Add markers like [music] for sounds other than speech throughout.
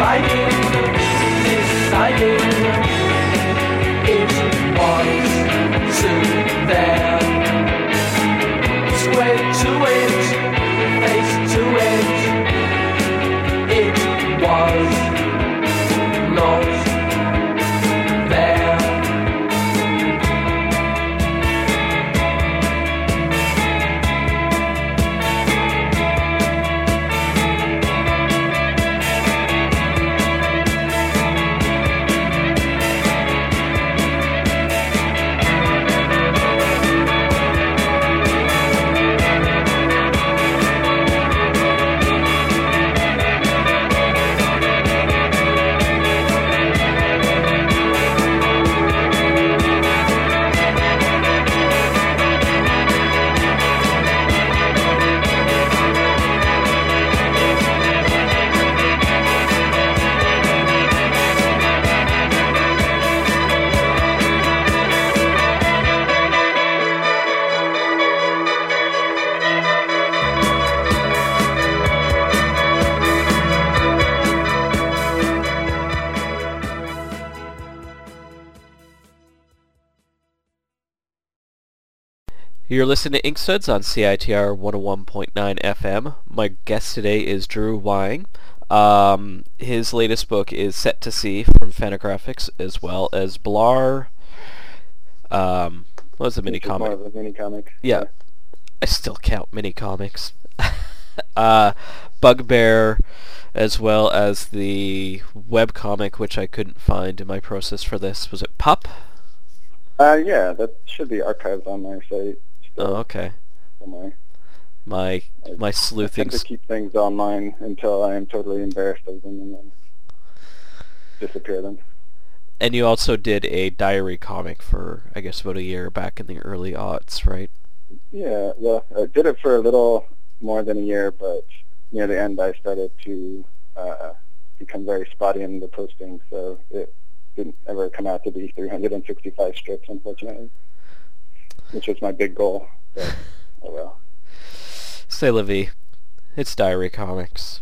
Providing, deciding it was soon there. You're listening to Inkstuds on CITR 101.9 FM. My guest today is Drew Weing. Um, his latest book is Set to Sea from Fantagraphics, as well as Blar. Um, what was the mini comic? a mini comic. Yeah, I still count mini comics. [laughs] uh, Bugbear, as well as the web comic, which I couldn't find in my process for this. Was it Pup? Uh, yeah, that should be archived on my site. Oh, okay. somewhere. My my I sleuthing. tend to keep things online until I am totally embarrassed of them and then disappear them. And you also did a diary comic for, I guess, about a year back in the early aughts, right? Yeah, well, I did it for a little more than a year, but near the end I started to uh, become very spotty in the posting, so it didn't ever come out to be 365 strips, unfortunately, which was my big goal. But [laughs] oh well. Say, Livy, it's diary comics.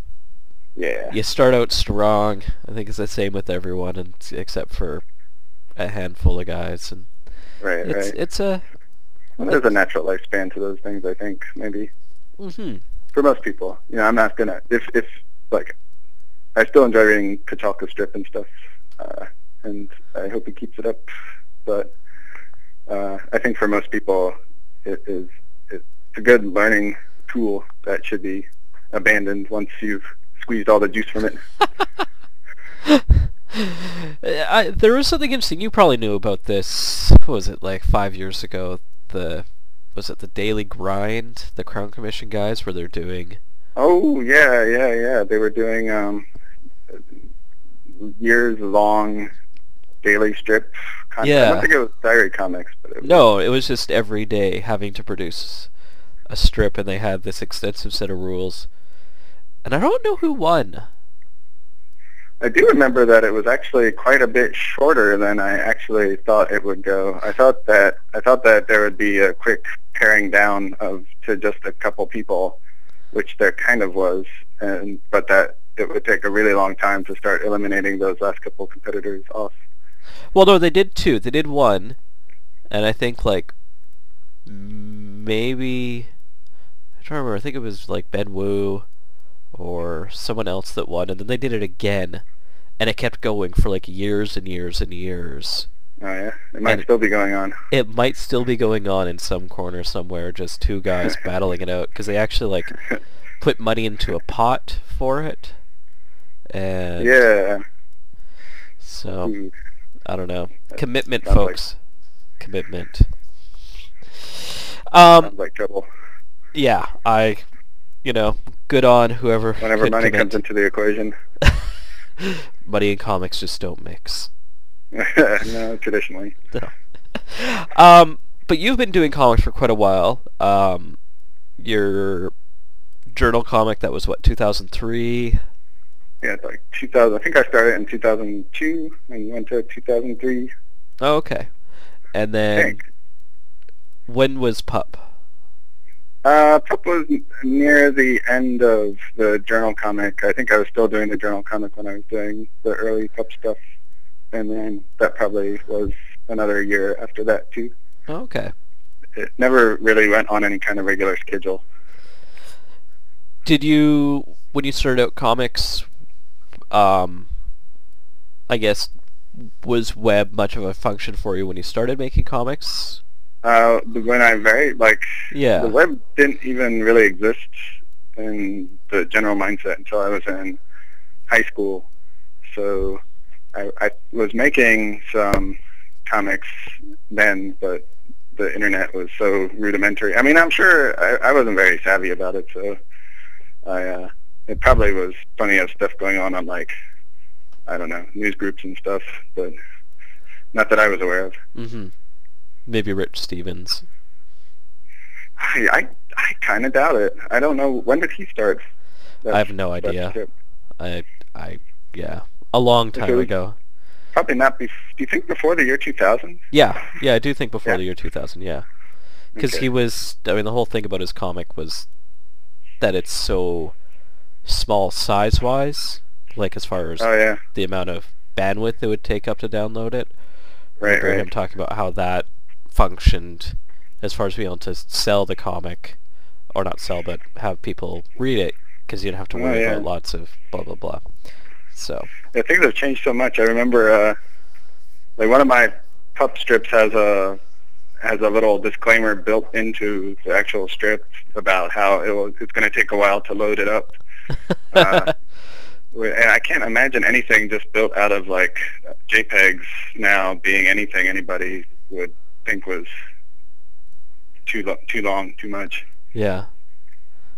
Yeah. You start out strong. I think it's the same with everyone, and except for a handful of guys. And Right. it's right. it's a. Well, there's a natural lifespan to those things, I think, maybe. hmm For most people. You know, I'm not gonna if if like I still enjoy reading Kochalka strip and stuff, uh, and I hope he keeps it up. But uh, I think for most people, it is it's a good learning tool that should be abandoned once you've squeezed all the juice from it. [laughs] I, there was something interesting. You probably knew about this. What was it like five years ago? The was it the Daily Grind? The Crown Commission guys, where they're doing. Oh yeah, yeah, yeah. They were doing um, years long daily strip. Content. I Yeah. don't think it was diary comics, but it was, No, it was just every day having to produce a strip, and they had this extensive set of rules. And I don't know who won. I do remember that it was actually quite a bit shorter than I actually thought it would go. I thought that I thought that there would be a quick paring down of to just a couple people, which there kind of was, and but that it would take a really long time to start eliminating those last couple competitors off. Well, no, they did two. They did one, and I think like maybe I don't remember. I think it was like Ben Wu or someone else that won, and then they did it again, and it kept going for like years and years and years. Oh yeah, it might And- still be going on. It might still be going on in some corner somewhere, just two guys [laughs] battling it out, because they actually like [laughs] put money into a pot for it, and yeah. so. I don't know. Commitment, sounds like- folks. Commitment. Um, Sounds like trouble. yeah, I, you know, good on whoever. Whenever money commit. comes into the equation. [laughs] money and comics just don't mix. [laughs] no, traditionally. [laughs] No. um, but you've been doing comics for quite a while. Um, your journal comic that was what 2003. Yeah, it's like 2000. I think I started in 2002 and went to 2003. Oh, okay. And then when was Pup? Uh, Pup was near the end of the journal comic. I think I was still doing the journal comic when I was doing the early Pup stuff, and then that probably was another year after that too. Oh, okay. It never really went on any kind of regular schedule. Did you when you started out comics? Um, I guess was web much of a function for you when you started making comics? Uh, when I very like Yeah. the web didn't even really exist in the general mindset until I was in high school. So I, I was making some comics then, but the internet was so rudimentary. I mean, I'm sure I, I wasn't very savvy about it, so I uh, it probably was plenty of stuff going on on like I don't know news groups and stuff, but not that I was aware of. Mm-hmm. Maybe Rich Stevens. I I, I kind of doubt it. I don't know when did he start. that- I have no idea. I, I, yeah, a long time was- ago. Probably not. Bef- do you think before the year 2000? Yeah, yeah, I do think before Yeah. the year 2000. Yeah, because Okay. he was. I mean, the whole thing about his comic was that it's so small size-wise, like as far as Oh yeah, the amount of bandwidth it would take up to download it. I right, I'm talking about how that functioned as far as being able to sell the comic, or not sell, but have people read it, because you don't have to Oh, worry yeah. about lots of blah blah blah. So, Yeah, things have changed so much. I remember, uh, like one of my pup strips has a has a little disclaimer built into the actual strip about how it will, it's going to take a while to load it up. Uh, and I can't imagine anything just built out of like JPEGs now being anything anybody would think was too lo- too long, too much. yeah,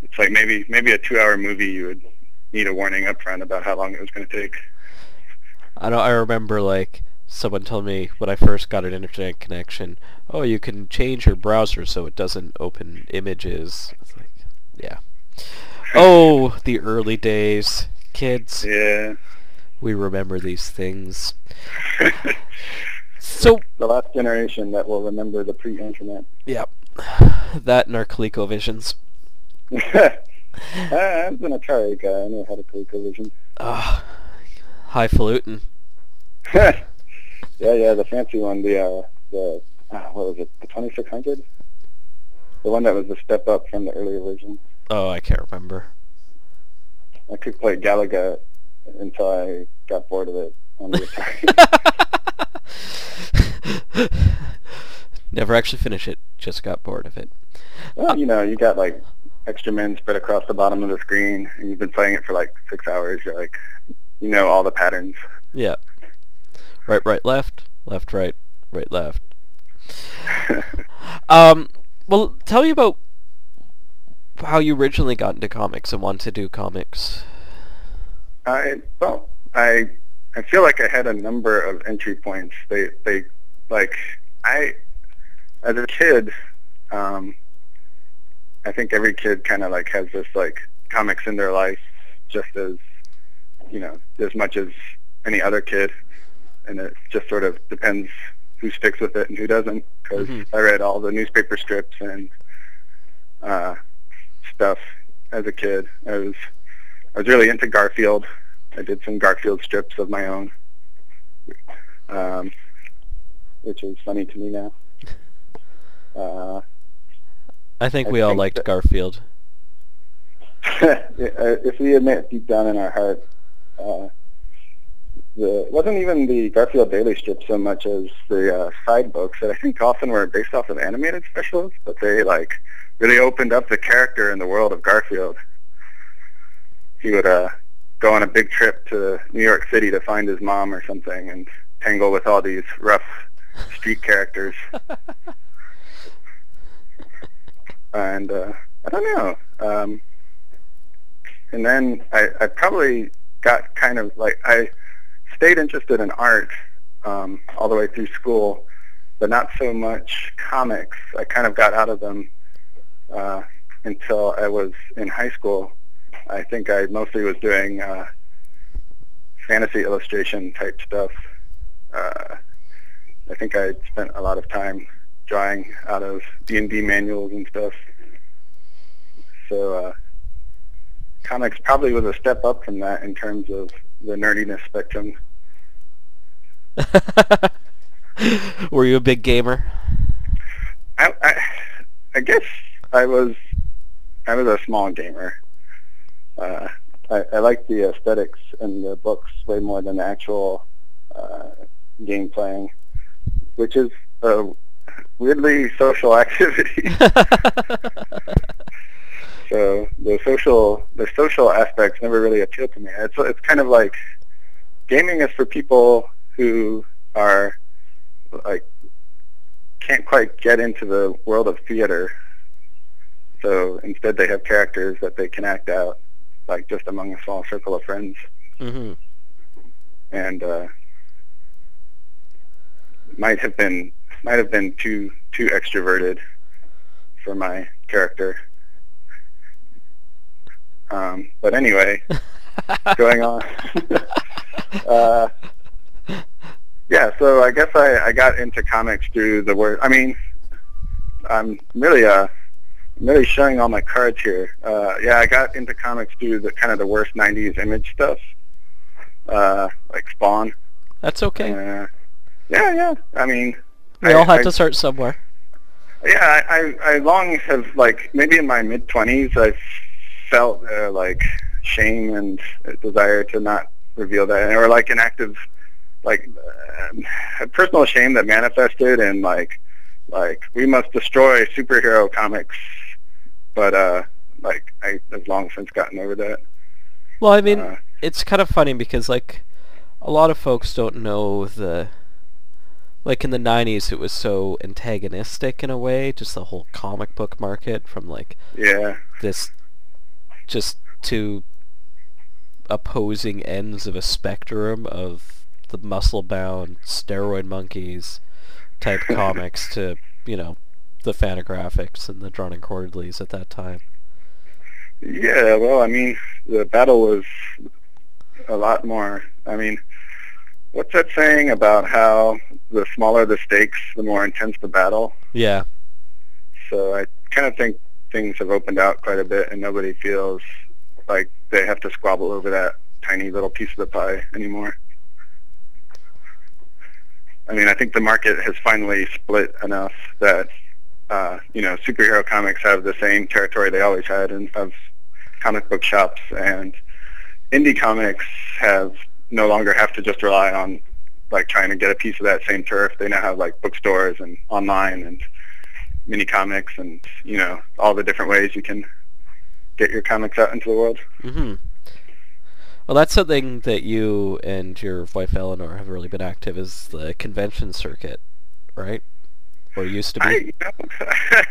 It's like maybe maybe a two-hour movie you would need a warning up front about how long it was going to take. I know. I remember like someone told me when I first got an internet connection, oh, you can change your browser so it doesn't open images. It's like, yeah. Oh, the early days, kids. Yeah. We remember these things. [laughs] So, the last generation that will remember the pre-internet. Yep. that and our ColecoVisions. uh, [laughs] I was an Atari guy. I know how to ColecoVision. Ah, highfalutin. [laughs] yeah, yeah, the fancy one, the uh, the uh, what was it, the 2600? The one that was the step up from the earlier version. Oh, I can't remember. I could play Galaga until I got bored of it on the [laughs] Atari. [laughs] Never actually finish it. Just got bored of it. well, you know, you got like extra men spread across the bottom of the screen, and you've been playing it for like six hours. You're like, you know all the patterns. Yeah. Right, right, left, left, right, right, left. [laughs] Um, well, tell me about how you originally got into comics and wanted to do comics. I well, I I feel like I had a number of entry points. They they like I as a kid, um, I think every kid kind of like has this like comics in their life, just as you know, as much as any other kid, and it just sort of depends who sticks with it and who doesn't. Because Mhm. I read all the newspaper strips and uh, stuff as a kid. I was I was really into Garfield. I did some Garfield strips of my own, um, which is funny to me now. Uh, I think I we all liked Garfield. [laughs] if we admit deep down in our heart, uh, the it wasn't even the Garfield Daily strip so much as the uh, side books that I think often were based off of animated specials, but they like really opened up the character and the world of Garfield. He would uh, go on a big trip to New York City to find his mom or something and tangle with all these rough street characters. [laughs] and uh, I don't know. Um, and then I, I probably got kind of like I stayed interested in art um, all the way through school, but not so much comics. I kind of got out of them uh, until I was in high school. I think I mostly was doing uh, fantasy illustration type stuff. Uh, I think I spent a lot of time drawing out of D&D manuals and stuff. So uh, comics probably was a step up from that in terms of the nerdiness spectrum. [laughs] Were you a big gamer? I, I, I guess I was I was a small gamer. Uh, I, I liked the aesthetics in the books way more than the actual uh, game playing, which is a weirdly social [laughs] activity. [laughs] so the social the social aspects never really appealed to me. It's it's kind of like gaming is for people who are like can't quite get into the world of theater. So instead they have characters that they can act out like just among a small circle of friends hmm and uh might have been might have been too too extroverted for my character. Um, but anyway, [laughs] going on. [laughs] uh, yeah, so I guess I, I got into comics through the word. I mean, I'm really uh, I'm really showing all my cards here. Uh, yeah, I got into comics through the kind of the worst '90s image stuff, uh, like Spawn. That's okay. Uh, yeah, yeah. I mean, we I- all had I- to start somewhere. yeah, I, I, I long have like maybe in my mid twenties I felt uh, like shame and a desire to not reveal that, or like an active like uh, a personal shame that manifested in like like we must destroy superhero comics, but uh like I have long since gotten over that. Well, I mean, Uh, it's kind of funny because like a lot of folks don't know the like in the 90s it was so antagonistic in a way just the whole comic book market from like yeah, this just two opposing ends of a spectrum of the muscle bound steroid monkeys type [laughs] comics to you know the Fantagraphics and the drawn and quarterlies at that time Yeah, well, I mean, the battle was a lot more. I mean, what's that saying about how the smaller the stakes, the more intense the battle? yeah So I kind of think things have opened out quite a bit, and nobody feels like they have to squabble over that tiny little piece of the pie anymore. I mean, I think the market has finally split enough that uh, you know superhero comics have the same territory they always had in, of comic book shops, and indie comics have no longer have to just rely on like trying to get a piece of that same turf. They now have like bookstores and online and mini comics and you know all the different ways you can get your comics out into the world. hmm Well, that's something that you and your wife Eleanor have really been active is the convention circuit, right? Or used to be. I, you know, [laughs]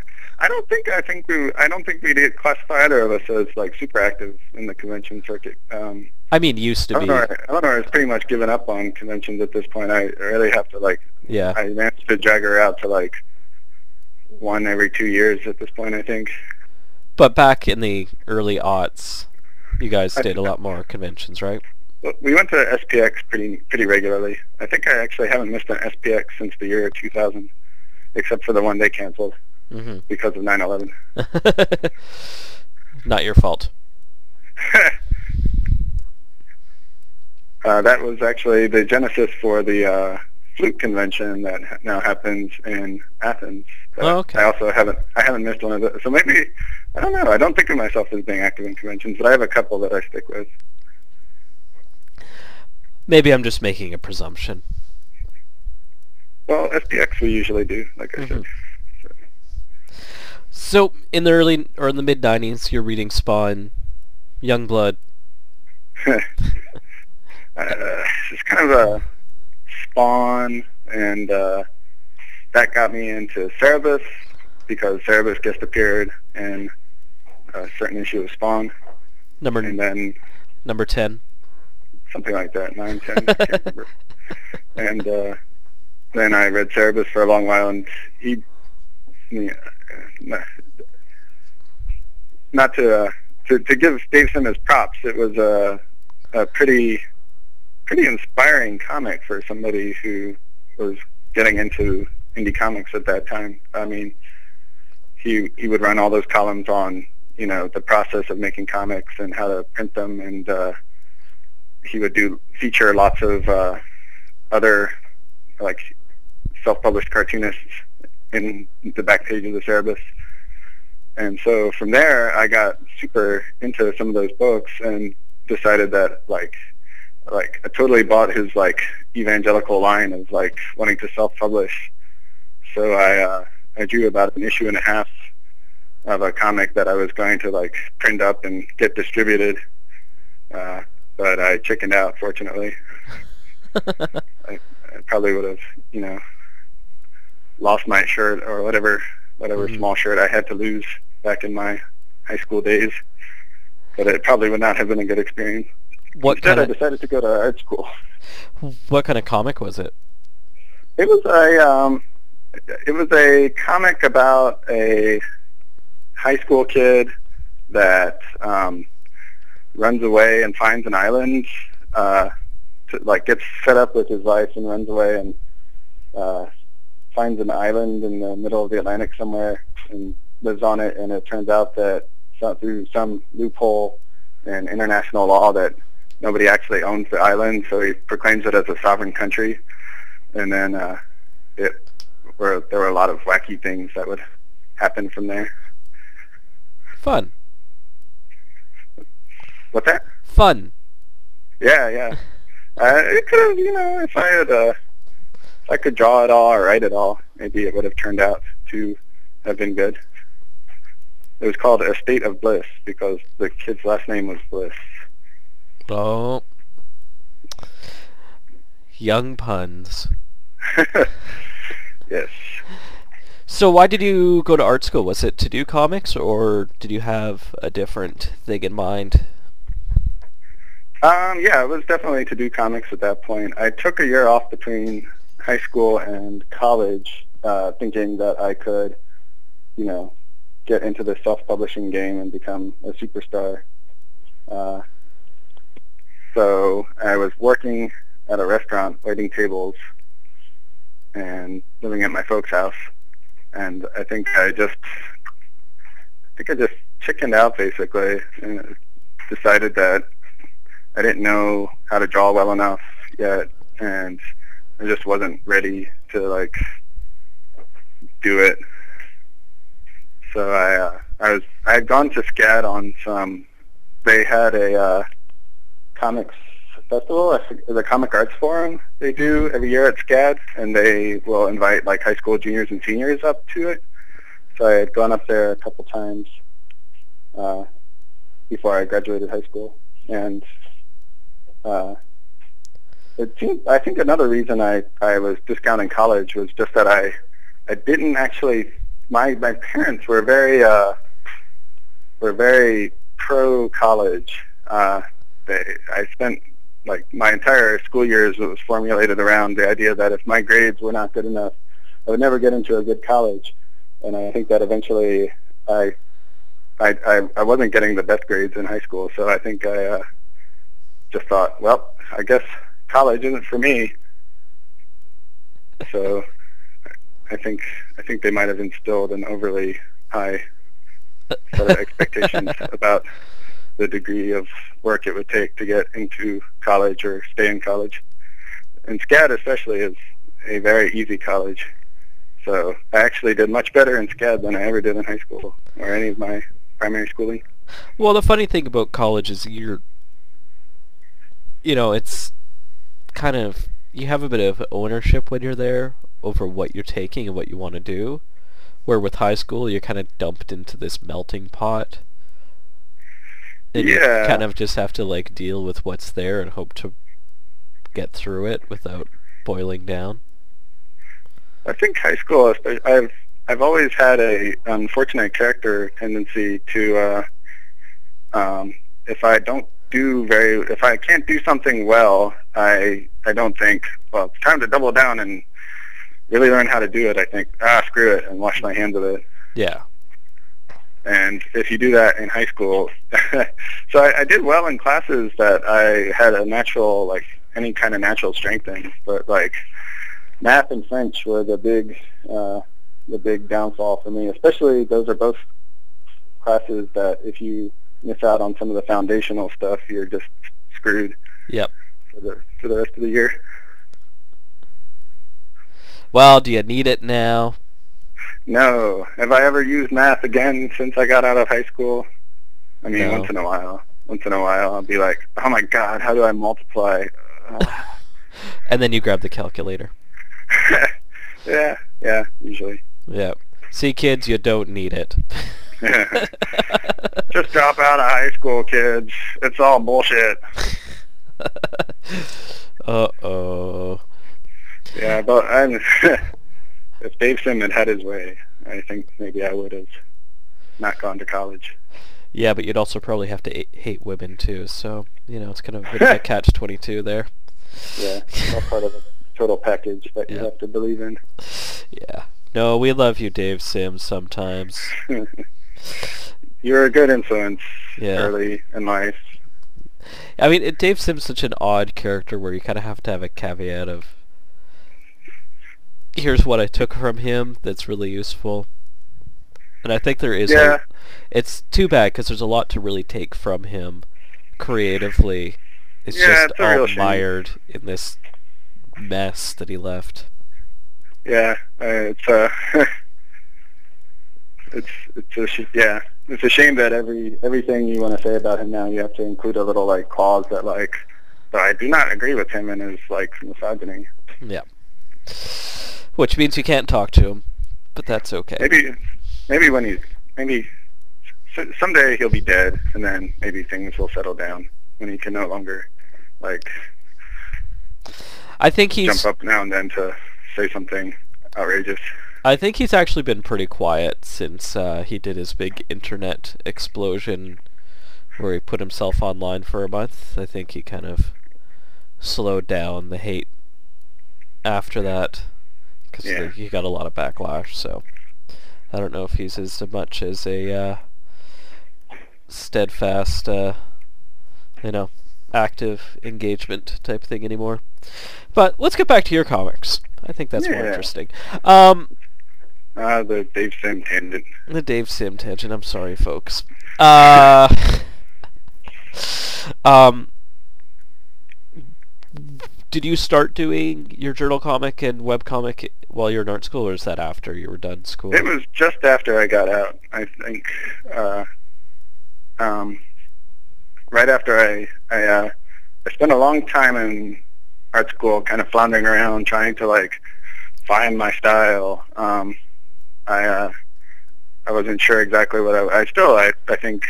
I don't think I think we I don't think we did classify either of us as like super active in the convention circuit. Um, I mean, used to be. Eleanor, Eleanor has pretty much given up on conventions at this point. I really have to like Yeah. I managed to drag her out to like one every two years at this point. I think. But back in the early aughts, you guys did a lot more conventions, right? We went to SPX pretty pretty regularly. I think I actually haven't missed an SPX since the year 2000, except for the one they canceled hmm because of 9/11. [laughs] Not your fault. [laughs] uh, that was actually the genesis for the uh, Fluke convention that ha- now happens in Athens. Oh, okay. I also haven't I haven't missed one of those. So maybe I don't know. I don't think of myself as being active in conventions, but I have a couple that I stick with. Maybe I'm just making a presumption. Well, SPX we usually do, like I said. So, in the early or in the mid '90s, you're reading Spawn, Youngblood. [laughs] uh, it's kind of a spawn, and uh, that got me into Cerebus because Cerebus just appeared in a certain issue of Spawn, Number and then number ten. something like that, nine, ten, I [laughs] can't remember. And uh, then I read Cerebus for a long while, and he, yeah, not, to, uh, to to give Sim his props, it was a a pretty pretty inspiring comic for somebody who was getting into indie comics at that time. I mean, he he would run all those columns on you know the process of making comics and how to print them, and uh, he would do feature lots of uh, other like self-published cartoonists in the back page of the Cerebus. And so from there, I got super into some of those books and decided that like like I totally bought his like evangelical line of like wanting to self-publish. So I uh, I drew about an issue and a half of a comic that I was going to like print up and get distributed. Uh, but I chickened out, fortunately. [laughs] I, I probably would have, you know, lost my shirt or whatever, whatever Mhm. small shirt I had to lose back in my high school days. But it probably would not have been a good experience. what Instead, kind I decided to go to art school. what kind of comic was it? It was a um, it was a comic about a high school kid that um, runs away and finds an island. Uh, to, like gets fed up with his life and runs away and uh, finds an island in the middle of the Atlantic somewhere and lives on it. And it turns out that through some loophole in international law that nobody actually owns the island, so he proclaims it as a sovereign country. And then uh, it were there were a lot of wacky things that would happen from there. Fun. What's that? Fun. Yeah, yeah. [laughs] Uh, it could have, you know, if I had, uh, if I could draw it all or write it all, maybe it would have turned out to have been good. It was called A State of Bliss because the kid's last name was Bliss. Oh. Young puns. [laughs] yes. So why did you go to art school? Was it to do comics, or did you have a different thing in mind? Um, yeah, it was definitely to do comics at that point. I took a year off between high school and college, uh, thinking that I could, you know, get into the self-publishing game and become a superstar. Uh, so I was working at a restaurant, waiting tables, and living at my folks' house. And I think I just, I think I just chickened out basically, and decided that I didn't know how to draw well enough yet, and I just wasn't ready to like do it. So I uh, I was I had gone to SCAD on some. They had a uh, comics festival, I the Comic Arts Forum. They do every year at SCAD, and they will invite like high school juniors and seniors up to it. So I had gone up there a couple times uh, before I graduated high school, and uh, it seemed, I think another reason I, I was discounting college was just that I I didn't actually my my parents were very uh, were very pro college. Uh, they, I spent like my entire school years was formulated around the idea that if my grades were not good enough, I would never get into a good college, and I think that eventually I I, I, I wasn't getting the best grades in high school, so I think I uh, just thought, well, I guess college isn't for me. So I think I think they might have instilled an overly high set of expectations [laughs] about the degree of work it would take to get into college or stay in college. And SCAD especially is a very easy college. So I actually did much better in SCAD than I ever did in high school or any of my primary schooling. Well, the funny thing about college is you're, you know, it's kind of you have a bit of ownership when you're there over what you're taking and what you want to do. Where with high school, you're kind of dumped into this melting pot. And Yeah. you kind of just have to like deal with what's there and hope to get through it without boiling down. I think high school. I've I've always had a unfortunate character tendency to, uh, um, if I don't do very, if I can't do something well, I I don't think well it's time to double down and really learn how to do it. I think ah screw it and wash my hands of it. Yeah. And if you do that in high school, [laughs] so I, I did well in classes that I had a natural, like any kind of natural strength in, but like math and French were the big, uh, the big downfall for me. Especially those are both classes that if you miss out on some of the foundational stuff, you're just screwed Yep. for the for the rest of the year. Well, do you need it now? No, have I ever used math again since I got out of high school? I mean, No. once in a while. Once in a while, I'll be like, "Oh my God, how do I multiply?" Uh, [laughs] And then you grab the calculator. [laughs] yeah, yeah, usually. Yep. See, kids, you don't need it. [laughs] [laughs] Just drop out of high school, kids. It's all bullshit. [laughs] Uh-oh. Yeah, but I'm, [laughs] if Dave Sim had had his way, I think maybe I would have not gone to college. Yeah, but you'd also probably have to a- hate women too, so, you know, it's kind of a bit of a catch-22 there. Yeah, it's all part of a total package that you have to believe in. Yeah. No, we love you, Dave Sims, sometimes. You're a good influence Yeah. early in life. I mean, it, Dave Sims such an odd character where you kind of have to have a caveat of, here's what I took from him that's really useful. And I think there is Yeah. a, it's too bad because there's a lot to really take from him creatively. It's Yeah, just it's all mired in this mess that he left. Yeah, uh, it's uh, [laughs] it's it's a sh- yeah, it's a shame that every everything you want to say about him now, you have to include a little like clause that like, but I do not agree with him and his like misogyny. Yeah. Which means you can't talk to him, but that's okay. Maybe maybe when he's maybe someday he'll be dead, and then maybe things will settle down when he can no longer like I think he's jump up now and then to say something outrageous. I think he's actually been pretty quiet since uh, he did his big internet explosion where he put himself online for a month. I think he kind of slowed down the hate after that because Yeah. he got a lot of backlash. So I don't know if he's as much as a uh, steadfast, uh, you know, active engagement type thing anymore. But let's get back to your comics. I think that's more interesting. Um, Ah, the Dave Sim tangent. the Dave Sim tangent. I'm sorry, folks. Uh, [laughs] um, did you start doing your journal comic and web comic while you were in art school, or is that after you were done school? It was just after I got out. I think, uh, um, right after I I, uh, I spent a long time in art school, kind of floundering around, trying to like find my style. Um, I uh, I wasn't sure exactly what I. I still I I think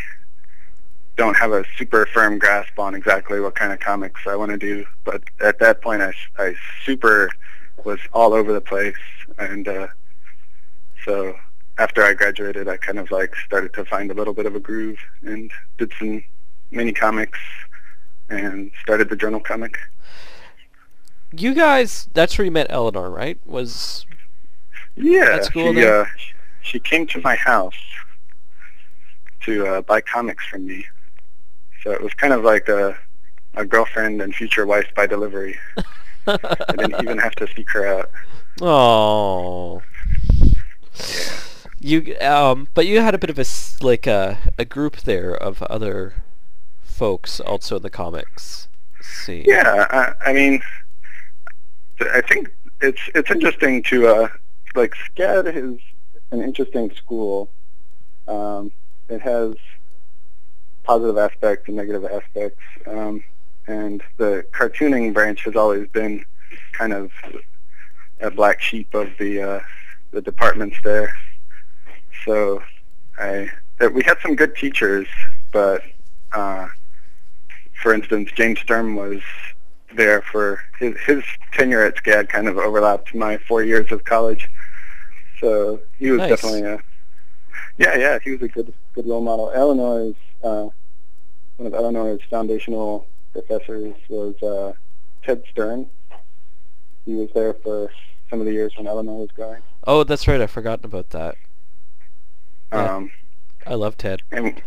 don't have a super firm grasp on exactly what kind of comics I want to do. But at that point, I I super was all over the place, and uh, so after I graduated, I kind of like started to find a little bit of a groove and did some mini comics and started the journal comic. You guys, that's where you met Eleanor, right? Was Yeah, At school she, uh, she came to my house to uh, buy comics from me. So it was kind of like a, a girlfriend and future wife by delivery. I didn't [laughs] even have to seek her out. Oh. Yeah. You um, but you had a bit of a like a a group there of other folks also in the comics scene. Yeah, I, I mean, I think it's it's interesting to uh, like SCAD is an interesting school. Um, it has positive aspects and negative aspects, um, and the cartooning branch has always been kind of a black sheep of the uh, the departments there. So I we had some good teachers, but uh, for instance, James Sturm was there for his his tenure at SCAD kind of overlapped my four years of college. So he was Nice. definitely a yeah yeah he was a good good role model. Eleanor uh, one of Eleanor' foundational professors was uh, Ted Stearn. He was there for some of the years when Eleanor was going. Oh, that's right. I've forgotten about that. Yeah. Um, I love Ted. and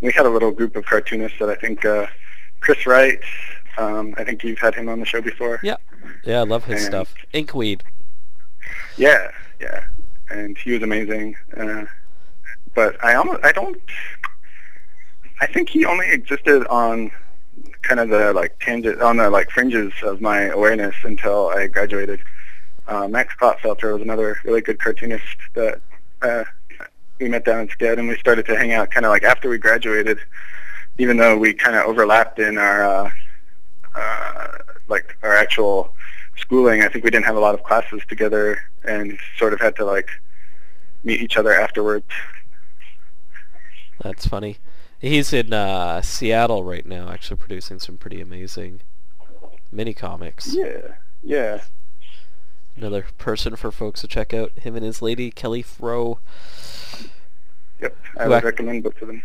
we had a little group of cartoonists that I think uh, Chris Wright. Um, I think you've had him on the show before. Yeah. Yeah, I love his And- stuff. Inkweed. Yeah, yeah, and he was amazing. Uh, but I almost I don't. I think he only existed on kind of the like tangent on the like fringes of my awareness until I graduated. Uh, Max Clotfelter was another really good cartoonist that uh, we met down in SCAD, and we started to hang out kind of like after we graduated, even though we kind of overlapped in our uh, uh, like our actual schooling. I think we didn't have a lot of classes together, and sort of had to like meet each other afterwards. That's funny. He's in uh, Seattle right now, actually producing some pretty amazing mini comics. Yeah, yeah. Another person for folks to check out. Him and his lady Kelly Froh, Yep, I would ac- recommend both of them.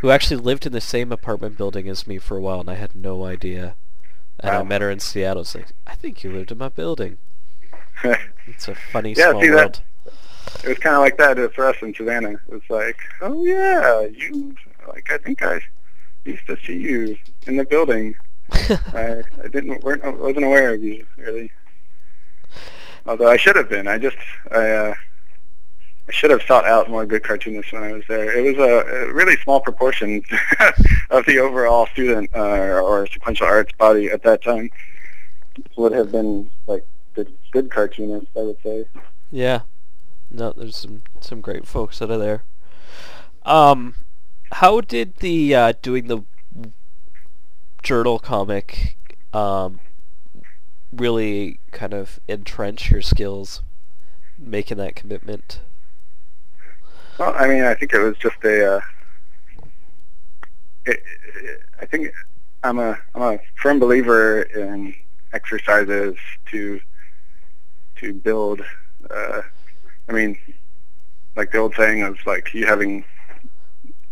who actually lived in the same apartment building as me for a while, and I had no idea. And I met her in Seattle. It's like, I think you lived in my building. [laughs] It's a funny Yeah, small see that- world. it was kind of like that for us in Savannah. It was like, oh yeah, you like I think I used to see you in the building. [laughs] I I didn't weren't wasn't aware of you really. Although I should have been. I just I uh, I should have sought out more good cartoonists when I was there. It was a, a really small proportion [laughs] of the overall student uh, or sequential arts body at that time would have been like good good cartoonists. I would say. Yeah. No, there's some some great folks out of there. Um, how did the uh, doing the journal comic um really kind of entrench your skills, making that commitment? Well, I mean, I think it was just a. Uh, it, it, I think I'm a I'm a firm believer in exercises to to build. Uh, I mean, like the old saying of like you having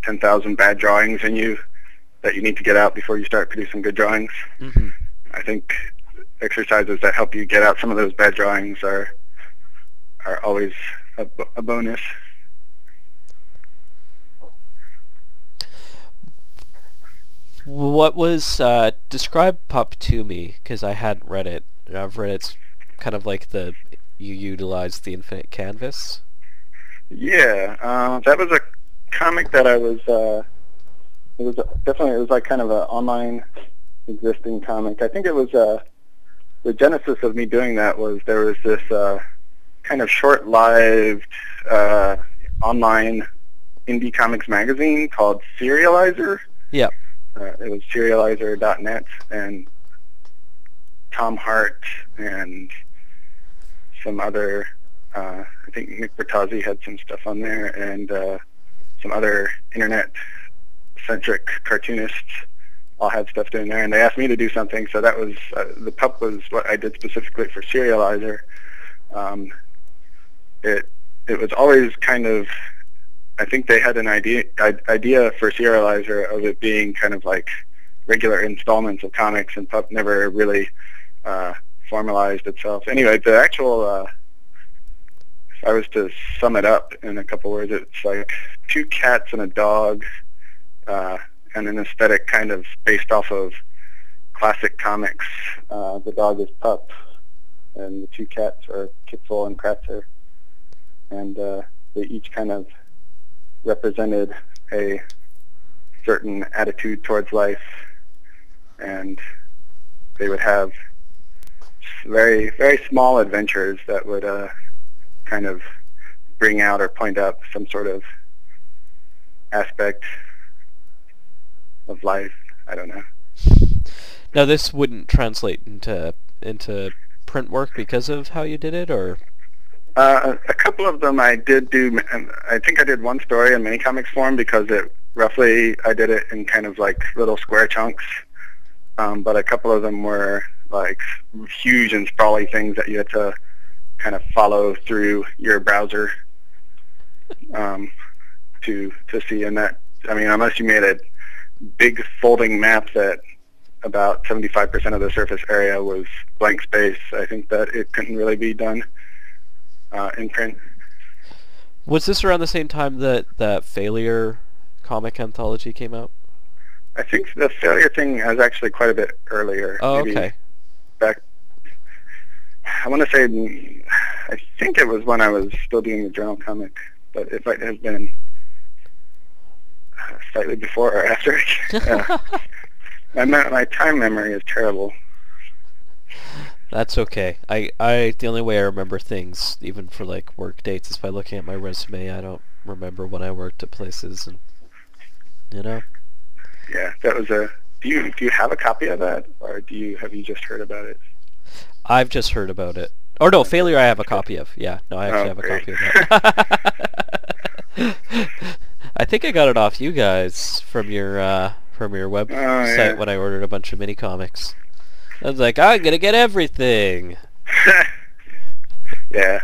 ten thousand bad drawings in you that you need to get out before you start producing good drawings. Mm-hmm. I think exercises that help you get out some of those bad drawings are are always a, a bonus. What was uh, describe Pup to me because I hadn't read it. I've read it's kind of like the you utilize the infinite canvas. Yeah, uh, that was a comic that I was. Uh, it was definitely it was like kind of an online existing comic. I think it was uh, the genesis of me doing that was there was this uh, kind of short-lived uh, online indie comics magazine called Serializer. Yep. Uh, it was serializer.net and Tom Hart and some other uh, I think Nick Bertozzi had some stuff on there, and uh, some other internet-centric cartoonists all had stuff doing there. And they asked me to do something, so that was uh, the pup was what I did specifically for Serializer. Um, it it was always kind of I think they had an idea idea for Serializer of it being kind of like regular installments of comics, and pup never really uh, formalized itself. Anyway, the actual uh, if I was to sum it up in a couple words, it's like two cats and a dog, uh, and an aesthetic kind of based off of classic comics. Uh, the dog is Pup, and the two cats are Kitzel and Kratzer, and uh, they each kind of represented a certain attitude towards life, and they would have very very small adventures that would uh, kind of bring out or point up some sort of aspect of life. I don't know. Now this wouldn't translate into into print work because of how you did it, or Uh, a couple of them I did do. I think I did one story in mini comics form because it roughly I did it in kind of like little square chunks. Um, but a couple of them were like huge and sprawly things that you had to kind of follow through your browser um, to to see. And that I mean, unless you made a big folding map that about 75% of the surface area was blank space, I think that it couldn't really be done uh, in print. was this around the same time that that failure comic anthology came out? I think the failure thing was actually quite a bit earlier. Oh, maybe okay. Back, I want to say, I think it was when I was still doing the journal comic, but it might have been uh, slightly before or [laughs] after. Yeah. [laughs] my, my time memory is terrible. That's okay. I, I the only way I remember things, even for like work dates, is by looking at my resume. I don't remember when I worked at places, and you know. Yeah, that was a. Do you do you have a copy of that, or do you have you just heard about it? I've just heard about it. Or no, failure. I have a copy of. Yeah, no, I actually Oh, have a copy of [laughs] that. [laughs] I think I got it off you guys from your uh, from your website Oh, yeah. when I ordered a bunch of mini comics. I was like, I'm gonna get everything. [laughs] yeah.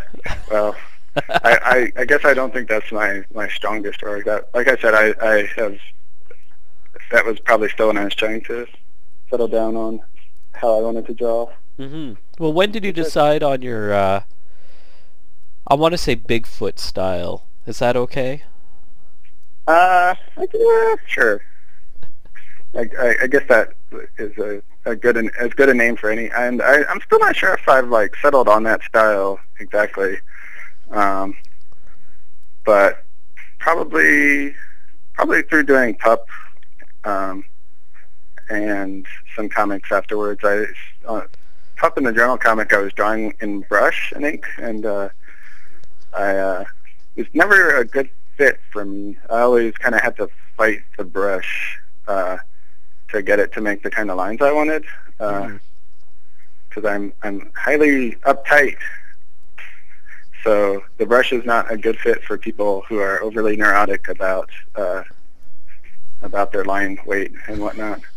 Well, I, I I guess I don't think that's my my strongest work. That like I said, I I have that was probably still when I was trying to settle down on how I wanted to draw. Mm-hmm. Well, when did you decide on your? Uh, I want to say Bigfoot style. Is that okay? Uh, I, yeah, sure. I, I, I guess that is a, a good an, as good a name for any. And I, I'm still not sure if I've like settled on that style exactly. Um, but probably probably through doing pup um, and some comics afterwards. I uh, pup in the journal comic I was drawing in brush and ink, and uh, I uh, was never a good fit for me. I always kind of had to fight the brush uh, to get it to make the kind of lines I wanted because Mhm. I'm I'm highly uptight. So the brush is not a good fit for people who are overly neurotic about uh, about their line weight and whatnot. [laughs]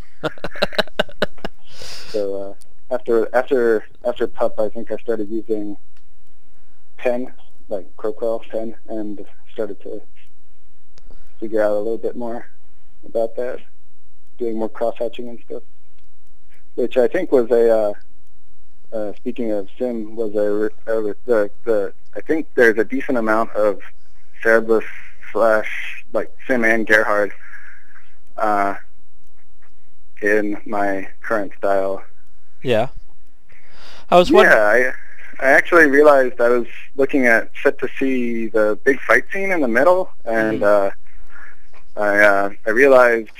So uh, after after after pup, I think I started using pen, like Crowquill pen, and started to figure out a little bit more about that, doing more cross hatching and stuff. Which I think was a uh, uh, speaking of Sim was a, a the the I think there's a decent amount of Cerebus slash like Sim and Gerhard uh, in my current style. Yeah. I was wondering. Yeah, I, I actually realized I was looking at Set to Sea the big fight scene in the middle, and uh, I uh, I realized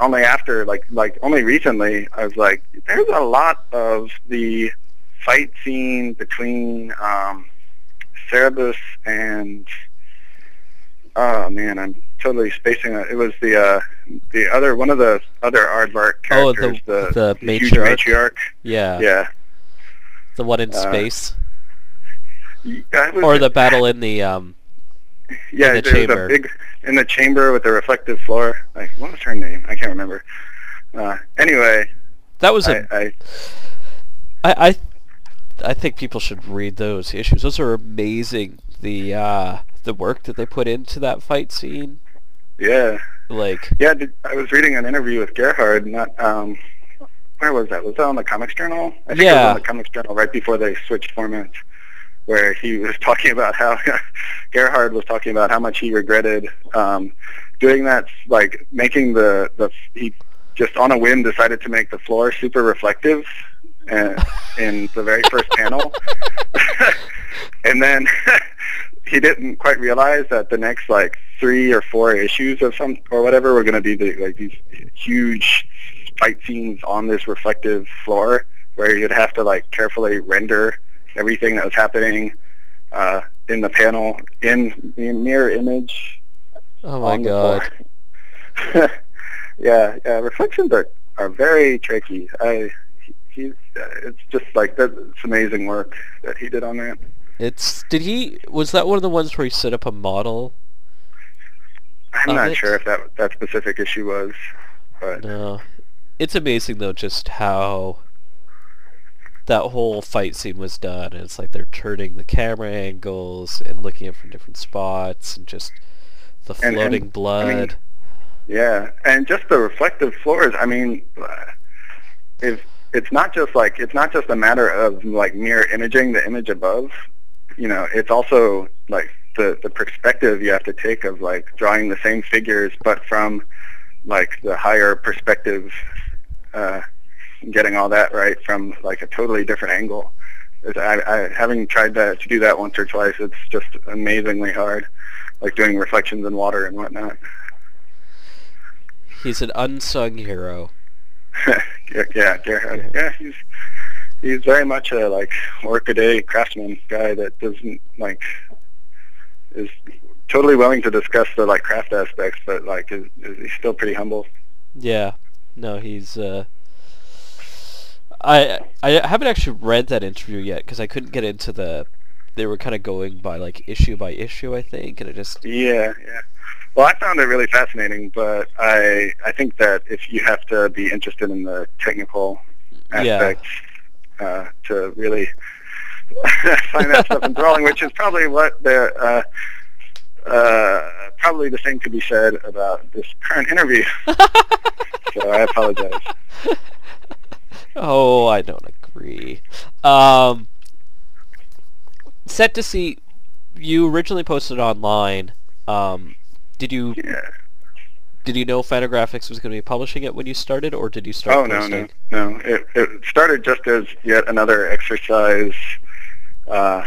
only after like like only recently I was like, there's a lot of the fight scene between um, Cerebus and oh man, I'm totally spacing it. It was the uh, the other one of the other aardvark Oh, the- characters, the, the huge matriarch? matriarch. Yeah. Yeah. The one in Uh, space, I was- or the battle in the um. [laughs] yeah, in the there was chamber. a big in the chamber with the reflective floor. Like, what was her name? I can't remember. Uh, anyway, That was I, a. I I, I, I think people should read those issues. Those are amazing. The uh, the work that they put into that fight scene, yeah like yeah. I was reading an interview with Gerhard. Not um, where was that? Was that on the Comics Journal? I think it was Yeah. on the Comics Journal right before they switched formats, where he was talking about how [laughs] Gerhard was talking about how much he regretted um, doing that, like making the the he just on a whim decided to make the floor super reflective uh, in the very first panel. [laughs] and then [laughs] he didn't quite realize that the next like three or four issues of some or whatever were going to be the, like these huge fight scenes on this reflective floor where you'd have to like carefully render everything that was happening uh, in the panel in the mirror image. Oh my god. [laughs] yeah, yeah. Reflections are are very tricky. I he's uh, it's just like that. It's amazing work that he did on that. It's did he was that one of the ones where he set up a model? I'm not it? sure if that that specific issue was, but No. It's amazing though just how that whole fight scene was done. And it's like they're turning the camera angles and looking at from different spots and just the And- and, floating I blood. mean, yeah, and just the reflective floors. I mean, if it's not just like it's not just a matter of like mirror imaging the image above, you know, it's also like the the perspective you have to take of like drawing the same figures but from like the higher perspective, uh, getting all that right from like a totally different angle. It's- I, I having tried that to do that once or twice, it's just amazingly hard, like doing reflections in water and whatnot. He's an unsung hero. [laughs] yeah, yeah, Gerhard. Yeah, he's he's very much a like workaday craftsman guy that doesn't like is totally willing to discuss the like craft aspects, but like is, is he's still pretty humble. Yeah. No, he's uh I I haven't actually read that interview yet because I couldn't get into the they were kind of going by like issue by issue I think and it just Yeah, yeah. Well, I found it really fascinating, but I I think that if you have to be interested in the technical Yeah. aspects uh, to really [laughs] find that stuff enthralling, which is probably what the uh, uh, probably the same could be said about this current interview. [laughs] so I apologize. Oh, I don't agree. Um, Set to Sea. You originally posted online. Um, did you Yeah. did you know Fantagraphics was going to be publishing it when you started, or did you start Oh no, posting? no, no! It it started just as yet another exercise uh,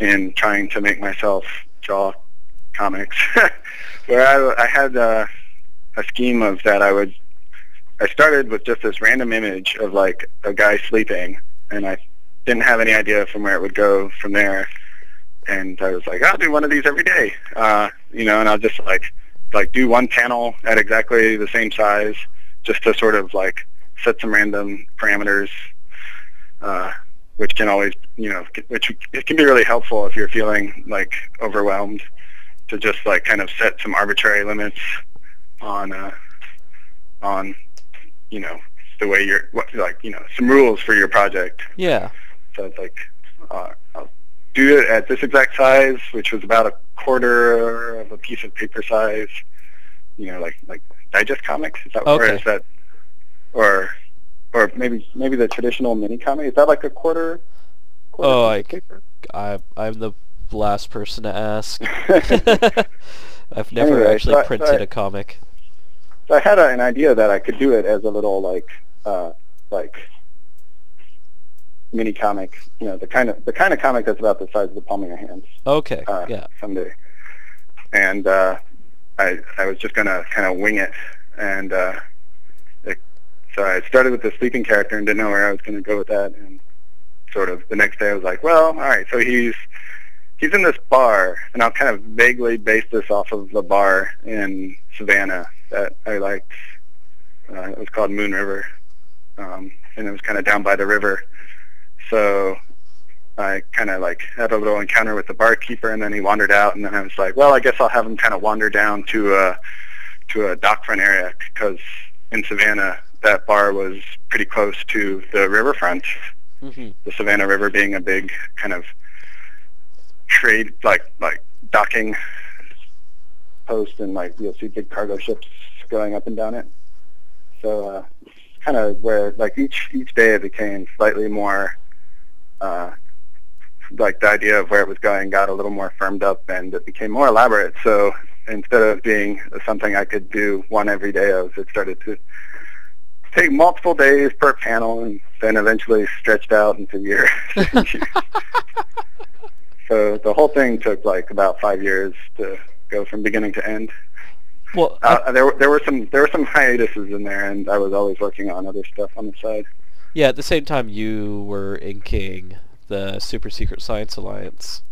in trying to make myself draw comics. [laughs] Where I I had uh, a scheme of that I would. I started with just this random image of like a guy sleeping, and I didn't have any idea from where it would go from there. And I was like, I'll do one of these every day, uh, you know, and I'll just like like do one panel at exactly the same size, just to sort of like set some random parameters, uh, which can always, you know, which it can be really helpful if you're feeling like overwhelmed, to just like kind of set some arbitrary limits on, uh, on, you know, the way you're, what, like, you know, some rules for your project. Yeah. So it's like, uh, I'll do it at this exact size, which was about a quarter of a piece of paper size. You know, like like digest comics. Is that or Okay. is that or or maybe maybe the traditional mini comic? Is that like a quarter? quarter Oh, I paper? I I'm the last person to ask. [laughs] [laughs] I've never Anyway, actually so I- so printed I- a comic. So I had a, an idea that I could do it as a little like uh, like mini comic. You know, the kind of the kind of comic that's about the size of the palm of your hands. Okay. uh, yeah. someday. And uh, I I was just gonna kind of wing it, and uh, it, so I started with the sleeping character and didn't know where I was gonna go with that. And sort of the next day I was like, well, all right, so he's he's in this bar, and I'll kind of vaguely base this off of the bar in Savannah that I liked. Uh, it was called Moon River, um, and it was kind of down by the river. So I kind of like had a little encounter with the barkeeper, and then he wandered out, and then I was like, well, I guess I'll have him kind of wander down to a to a dockfront area because in Savannah that bar was pretty close to the riverfront. hmm The Savannah River being a big kind of trade like like docking post, and like you'll see big cargo ships going up and down it. So uh, kind of where like each each day it became slightly more uh, like the idea of where it was going got a little more firmed up and it became more elaborate. So instead of being something I could do one every day of, it started to take multiple days per panel, and then eventually stretched out into [laughs] years. [laughs] so the whole thing took like about five years to go from beginning to end. Well, Uh, there, were- there were some there were some hiatuses in there, and I was always working on other stuff on the side. yeah, at the same time you were inking the Super Secret Science Alliance.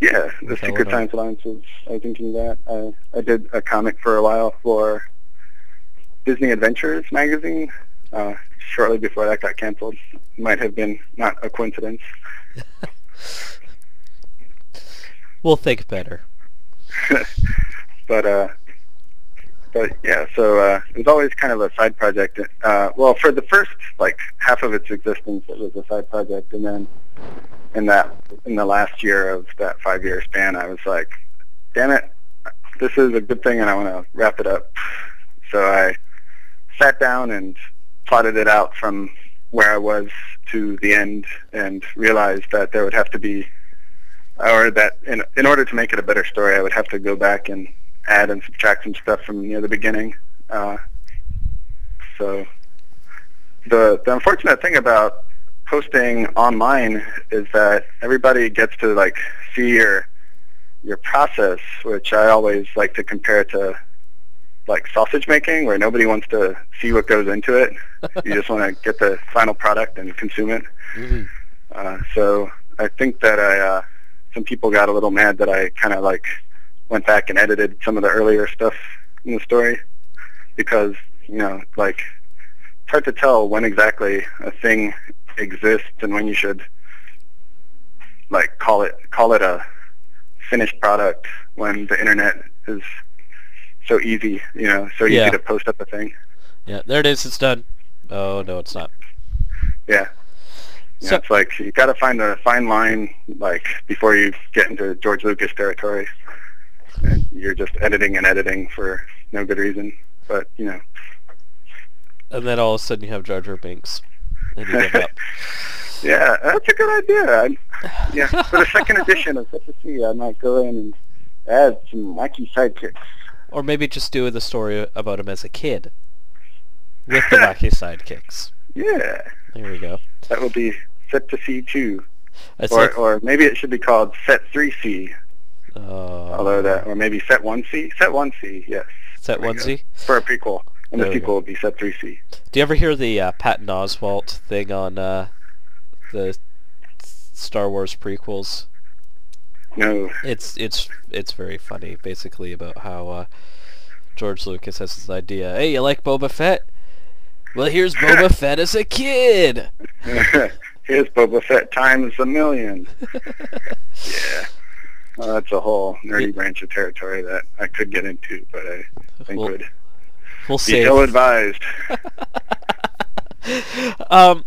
Yeah, the Secret Science Alliance was, I was thinking that. I, I did a comic for a while for Disney Adventures magazine. Uh, shortly before that got canceled. Might have been not a coincidence. [laughs] We'll think better. [laughs] but uh, but yeah, so uh, it was always kind of a side project. Uh, well, for the first like half of its existence, it was a side project, and then in that in the last year of that five year span, I was like, damn it, this is a good thing, and I want to wrap it up. So I sat down and plotted it out from where I was to the end, and realized that there would have to be or that in, in order to make it a better story, I would have to go back and add and subtract some stuff from near the beginning. Uh, so the the unfortunate thing about posting online is that everybody gets to like see your your process, which I always like to compare to like sausage making, where nobody wants to see what goes into it. you just want to get the final product and consume it. [laughs] Mhm. Uh, so I think that I uh, some people got a little mad that I kind of like went back and edited some of the earlier stuff in the story because you know like it's hard to tell when exactly a thing exists and when you should like call it call it a finished product when the internet is so easy you know so easy Yeah. to post up a thing Yeah, there it is. It's done. Oh no, it's not. Yeah. So- it's like you got to find a fine line, like before you get into George Lucas territory. And you're just editing and editing for no good reason. But you know, And then all of a sudden you have Jar Jar Binks. And you give up. [laughs] yeah, that's a good idea. I, yeah, for the second [laughs] edition of Sea, I might go in and add some wacky sidekicks. Or maybe just do the story about him as a kid. With the [laughs] wacky sidekicks. Yeah, There we go. that would be Set to C2. Or like, or maybe it should be called Set three C. uh, Although that, or maybe Set one C. Set one C. Yes. Set 1C? for a prequel, and There the sequel would be Set 3C. Do you ever hear the uh, Patton Oswalt thing on uh, the Star Wars prequels? No, It's it's it's very funny, basically about how uh, George Lucas has this idea. Hey, you like Boba Fett? Well, here's [laughs] Boba Fett as a kid. [laughs] here's Boba Fett times a million. [laughs] yeah, well, that's a whole nerdy branch of territory that I could get into, but I think We'll, would we'll be save. ill-advised. [laughs] um.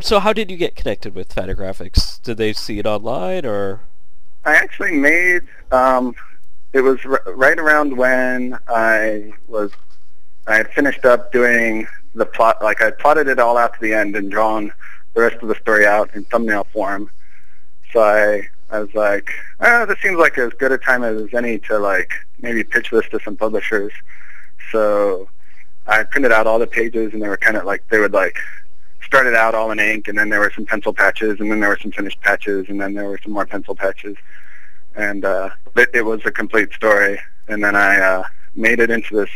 So how did you get connected with Fantagraphics? Did they see it online or? I actually made. Um, it was r- right around when I was. I had finished up doing the plot. Like I plotted it all out to the end and drawn the rest of the story out in thumbnail form. So I, I was like, oh, this seems like as good a time as any to like maybe pitch this to some publishers. So I printed out all the pages, and they were kind of like they would like started out all in ink, and then there were some pencil patches, and then there were some finished patches, and then there were some more pencil patches, and uh, it, it was a complete story. And then I uh, made it into this.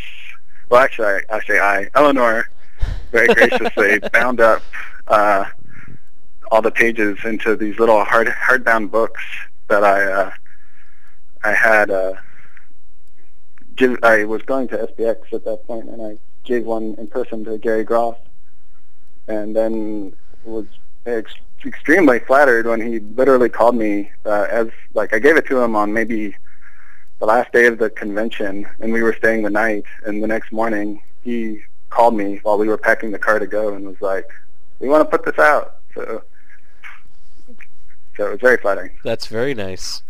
Well, actually, I, I say I, Eleanor, very graciously [laughs] bound up uh, all the pages into these little hard hardbound books that I uh, I had. Uh, give, I was going to SPX at that point, and I gave one in person to Gary Groth, and then was ex- extremely flattered when he literally called me uh, as like I gave it to him on maybe the last day of the convention, and we were staying the night, and the next morning he called me while we were packing the car to go, and was like, "We want to put this out." So, so it was very flattering. That's very nice.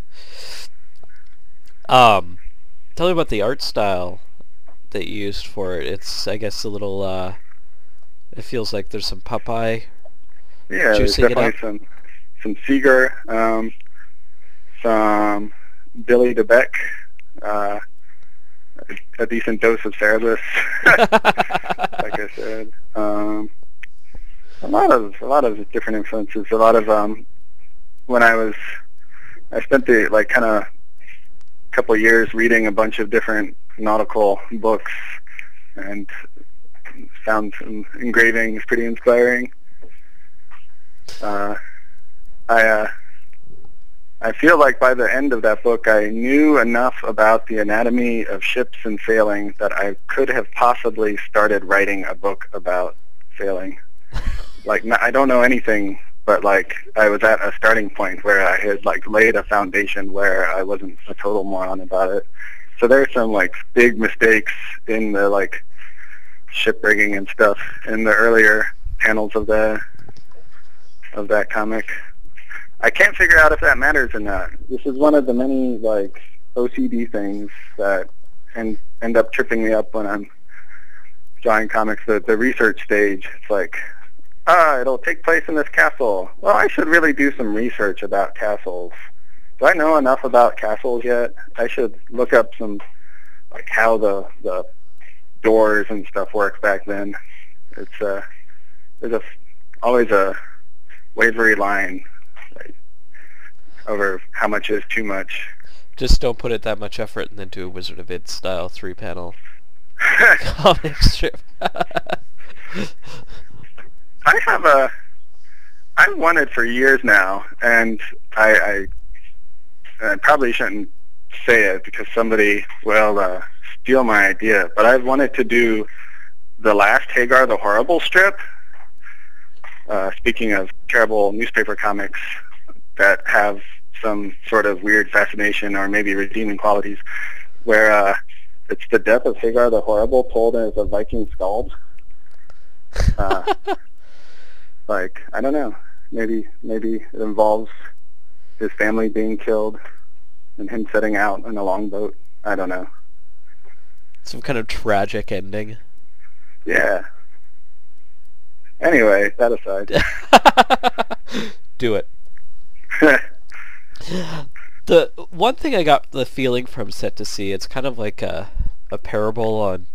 Um, tell me about the art style that you used for it. It's, I guess, a little. Uh, it feels like there's some Popeye. Yeah, there's definitely some some Segar, um, some Billy DeBeck, uh, a decent dose of Cerebus, [laughs] like I said. Um, a lot of a lot of different influences. A lot of um, when I was, I spent the like kind of couple years reading a bunch of different nautical books and found some engravings pretty inspiring. Uh, I uh, I feel like by the end of that book, I knew enough about the anatomy of ships and sailing that I could have possibly started writing a book about sailing. [laughs] like I don't know anything, but like I was at a starting point where I had like laid a foundation where I wasn't a total moron about it. So there's some like big mistakes in the like ship rigging and stuff in the earlier panels of the of that comic. I can't figure out if that matters or not. This is one of the many like OCD things that end end up tripping me up when I'm drawing comics. The the research stage. It's like, ah, it'll take place in this castle. Well, I should really do some research about castles. Do I know enough about castles yet? I should look up some like how the the doors and stuff worked back then. It's uh, there's a always a wavery line over how much is too much. Just don't put it that much effort and then do a Wizard of Id style three panel [laughs] comic strip. I have a I've wanted for years now, and I, I, I probably shouldn't say it because somebody will uh, steal my idea. But I've wanted to do the last Hagar the Horrible strip. Uh, speaking of terrible newspaper comics that have some sort of weird fascination or maybe redeeming qualities, where uh, it's the death of Hagar the Horrible told as a Viking skald. Uh, [laughs] like I don't know, maybe maybe it involves his family being killed and him setting out in a longboat. I don't know. Some kind of tragic ending. Yeah. Anyway, that aside. [laughs] Do it. [laughs] the one thing I got the feeling from Set to Sea, it's kind of like a a parable on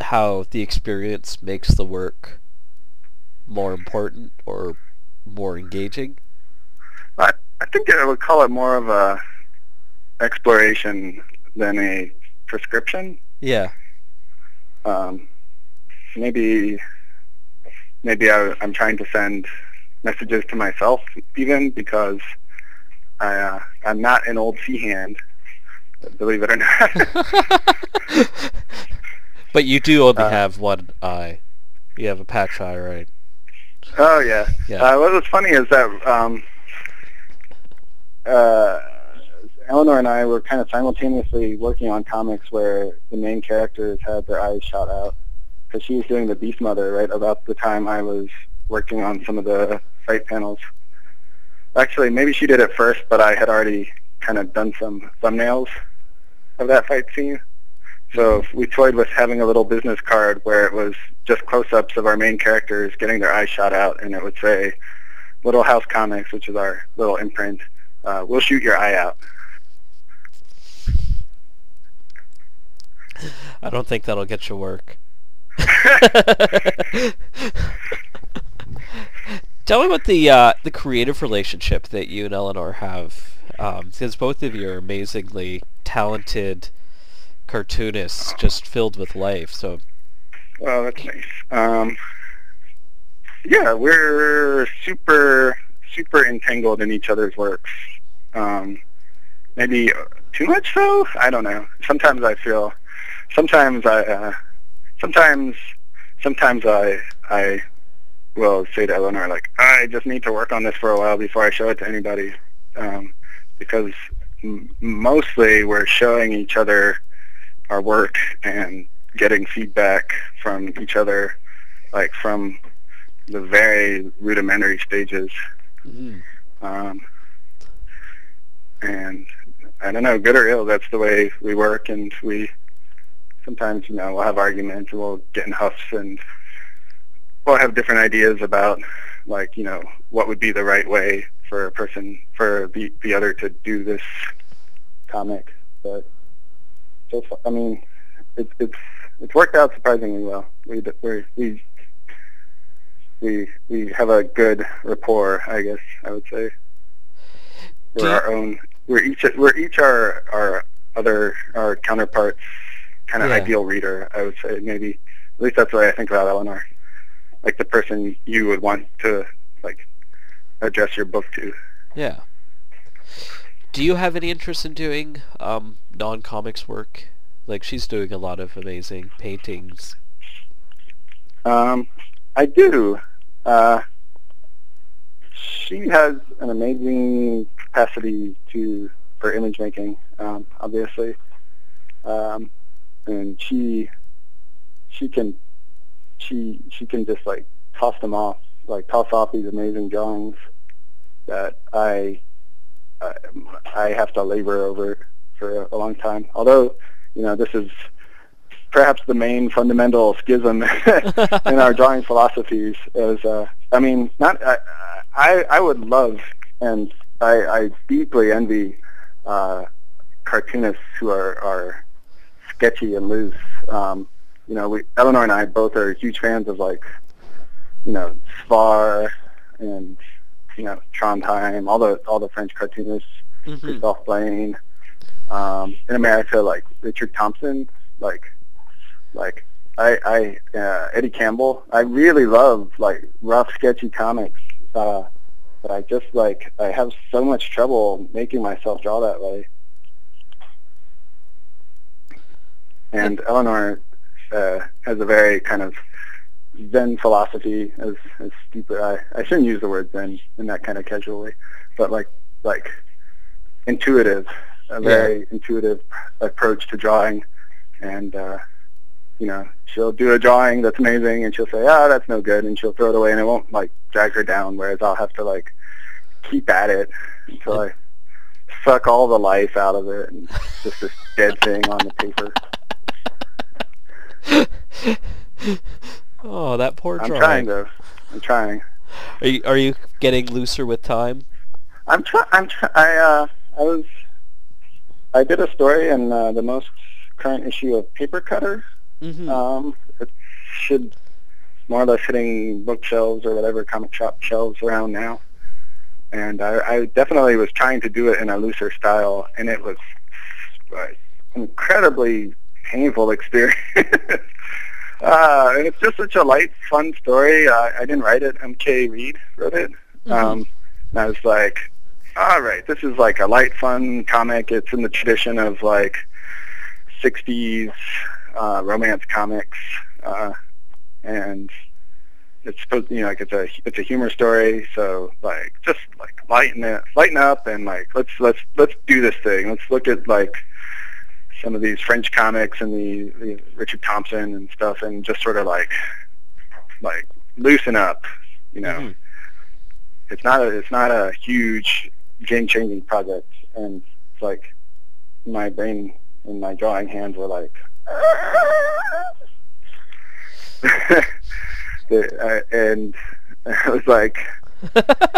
how the experience makes the work more important or more engaging. I I think I would call it more of a exploration than a prescription. Yeah. Um, maybe maybe I, I'm trying to send messages to myself even because I, uh, I'm not an old sea hand, believe it or not. [laughs] but you do only Uh, have one eye. You have a patch eye, right? oh yeah. Yeah. Uh, what was funny is that um, uh, Eleanor and I were kind of simultaneously working on comics where the main characters had their eyes shot out because she was doing the Beast Mother right about the time I was working on some of the fight panels. Actually, maybe she did it first, but I had already kind of done some thumbnails of that fight scene. So we toyed with having a little business card where it was just close-ups of our main characters getting their eyes shot out, and it would say, Little House Comics, which is our little imprint, uh, we'll shoot your eye out. I don't think that'll get you work. [laughs] [laughs] [laughs] Tell me about the uh, the creative relationship that you and Eleanor have, um, because both of you are amazingly talented cartoonists, just filled with life. So, Well, that's nice. Um, yeah, we're super, super entangled in each other's works. Um, maybe too much so. I don't know. Sometimes I feel. Sometimes I. Uh, sometimes. Sometimes I. I will say to Eleanor like, I just need to work on this for a while before I show it to anybody, um, because m- mostly we're showing each other our work and getting feedback from each other, like from the very rudimentary stages. mhm. Um, and I don't know, good or ill, that's the way we work. And we sometimes, you know, we'll have arguments and we'll get in huffs and we'll have different ideas about, like, you know, what would be the right way for a person, for the, the other to do this comic. But so fa- I mean, it's it's it's worked out surprisingly well. We we we we we have a good rapport, I guess I would say. We're you- our own. We're each we're each our our other our counterparts kind of Yeah. ideal reader. I would say maybe at least that's the way I think about Eleanor, like the person you would want to like address your book to. Yeah. Do you have any interest in doing um, non-comics work? Like she's doing a lot of amazing paintings. Um, I do. Uh, she has an amazing capacity to for image making, um, obviously, um, and she she can she she can just like toss them off, like toss off these amazing drawings that I I, I have to labor over for a long time. Although, you know, this is perhaps the main fundamental schism [laughs] in our drawing philosophies is uh, I mean not I, I I would love and I, I deeply envy uh, cartoonists who are, are sketchy and loose. Um, you know, we, Eleanor and I both are huge fans of like, you know, Sfar and you know Trondheim, all the all the French cartoonists, Mhm. Christophe Blain. Um, in America, like Richard Thompson, like like I, I uh, Eddie Campbell. I really love like rough, sketchy comics, uh, but I just like I have so much trouble making myself draw that way. And Eleanor uh, has a very kind of Zen philosophy, as as stupid. I, I shouldn't use the word Zen in that kind of casual way, but like like intuitive, a very intuitive approach to drawing, and uh, you know she'll do a drawing that's amazing, and she'll say, "Ah, that's no good," and she'll throw it away, and it won't like drag her down. Whereas I'll have to like keep at it until I suck all the life out of it, and just this dead thing on the paper. Oh, that poor I'm drawing. trying to. I'm trying. Are you are you getting looser with time? I'm try. I'm try- I uh I was I did a story in uh, the most current issue of Papercutter. Mm-hmm. Um, it should more or less hitting bookshelves or whatever comic shop shelves around now. And I, I definitely was trying to do it in a looser style, and it was uh, incredibly painful experience. [laughs] uh, and it's just such a light, fun story. Uh, I didn't write it. M.K. Reed wrote it. Um, and I was like, all right, this is like a light, fun comic. It's in the tradition of like 60s uh, romance comics, uh, and it's supposed, you know, like it's a it's a humor story. So like, just like lighten it, lighten up, and like let's let's let's do this thing. Let's look at like some of these French comics and the, the Richard Thompson and stuff, and just sort of like like loosen up, you know Mhm. it's not a it's not a huge game changing project and it's like my brain and my drawing hands were like [laughs] The- uh, and [laughs] I was like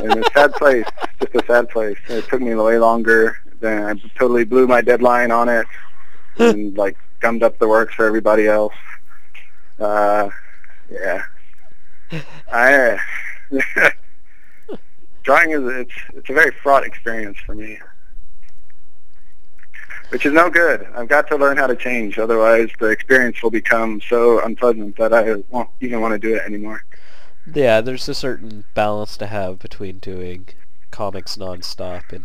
in a sad place, just a sad place. And it took me way longer. Then I totally blew my deadline on it and like gummed up the works for everybody else. Uh, yeah. I [laughs] drawing is it's it's a very fraught experience for me, which is no good. I've got to learn how to change, otherwise the experience will become so unpleasant that I won't even want to do it anymore. Yeah, there's a certain balance to have between doing comics nonstop and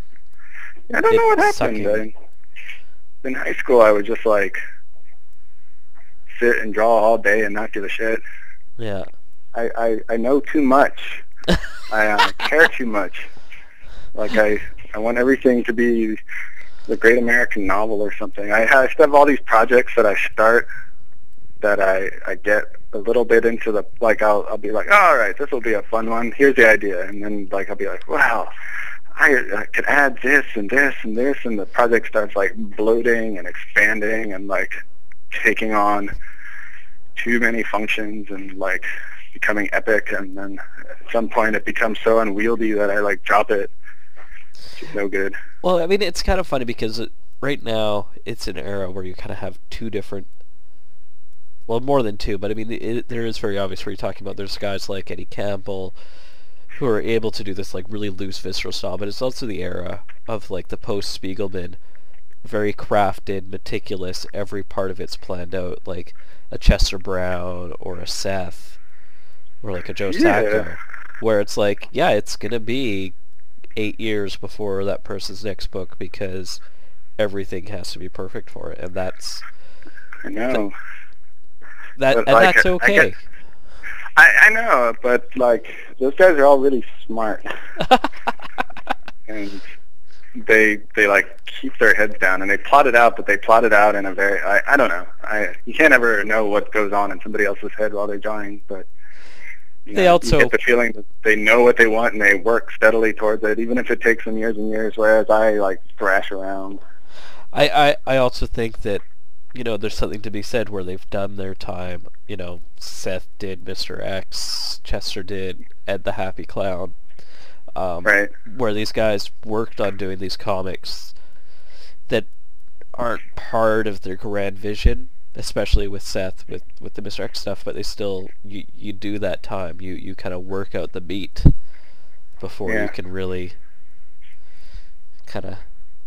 I don't know what happened. sucking. In high school, I would just like sit and draw all day and not give a shit. yeah. I I, I know too much. [laughs] I uh, care too much. Like I I want everything to be the great American novel or something. I, I still have all these projects that I start that I I get a little bit into the like I'll I'll be like all right this will be a fun one here's the idea and then like I'll be like wow I, I could add this and this and this and the project starts like bloating and expanding and like taking on too many functions and like becoming epic and then at some point it becomes so unwieldy that I like drop it. Is no good. Well, I mean, it's kind of funny because right now it's an era where you kind of have two different well more than two but i mean it, there is very obvious where you're talking about there's guys like eddie campbell who are able to do this like really loose visceral style but it's also the era of like the post spiegelman very crafted meticulous every part of it's planned out like a chester brown or a seth or like a joe Yeah. sacco where it's like yeah it's gonna be eight years before that person's next book because everything has to be perfect for it, and that's I know. that, But, and like, that's I okay. guess- I, I know, but like those guys are all really smart, [laughs] and they they like keep their heads down and they plot it out, but they plot it out in a very I, I don't know. I you can't ever know what goes on in somebody else's head while they're drawing, but you They know, also- you get the feeling that they know what they want and they work steadily towards it, even if it takes them years and years. Whereas I like thrash around. I, I I also think that you know there's something to be said where they've done their time. You know, Seth did Mr. X, Chester did Ed the Happy Clown. Um, Right. where these guys worked on doing these comics that aren't part of their grand vision, especially with Seth with with the Mr. X stuff, but they still you you do that time. You you kind of work out the beat before you can really kind of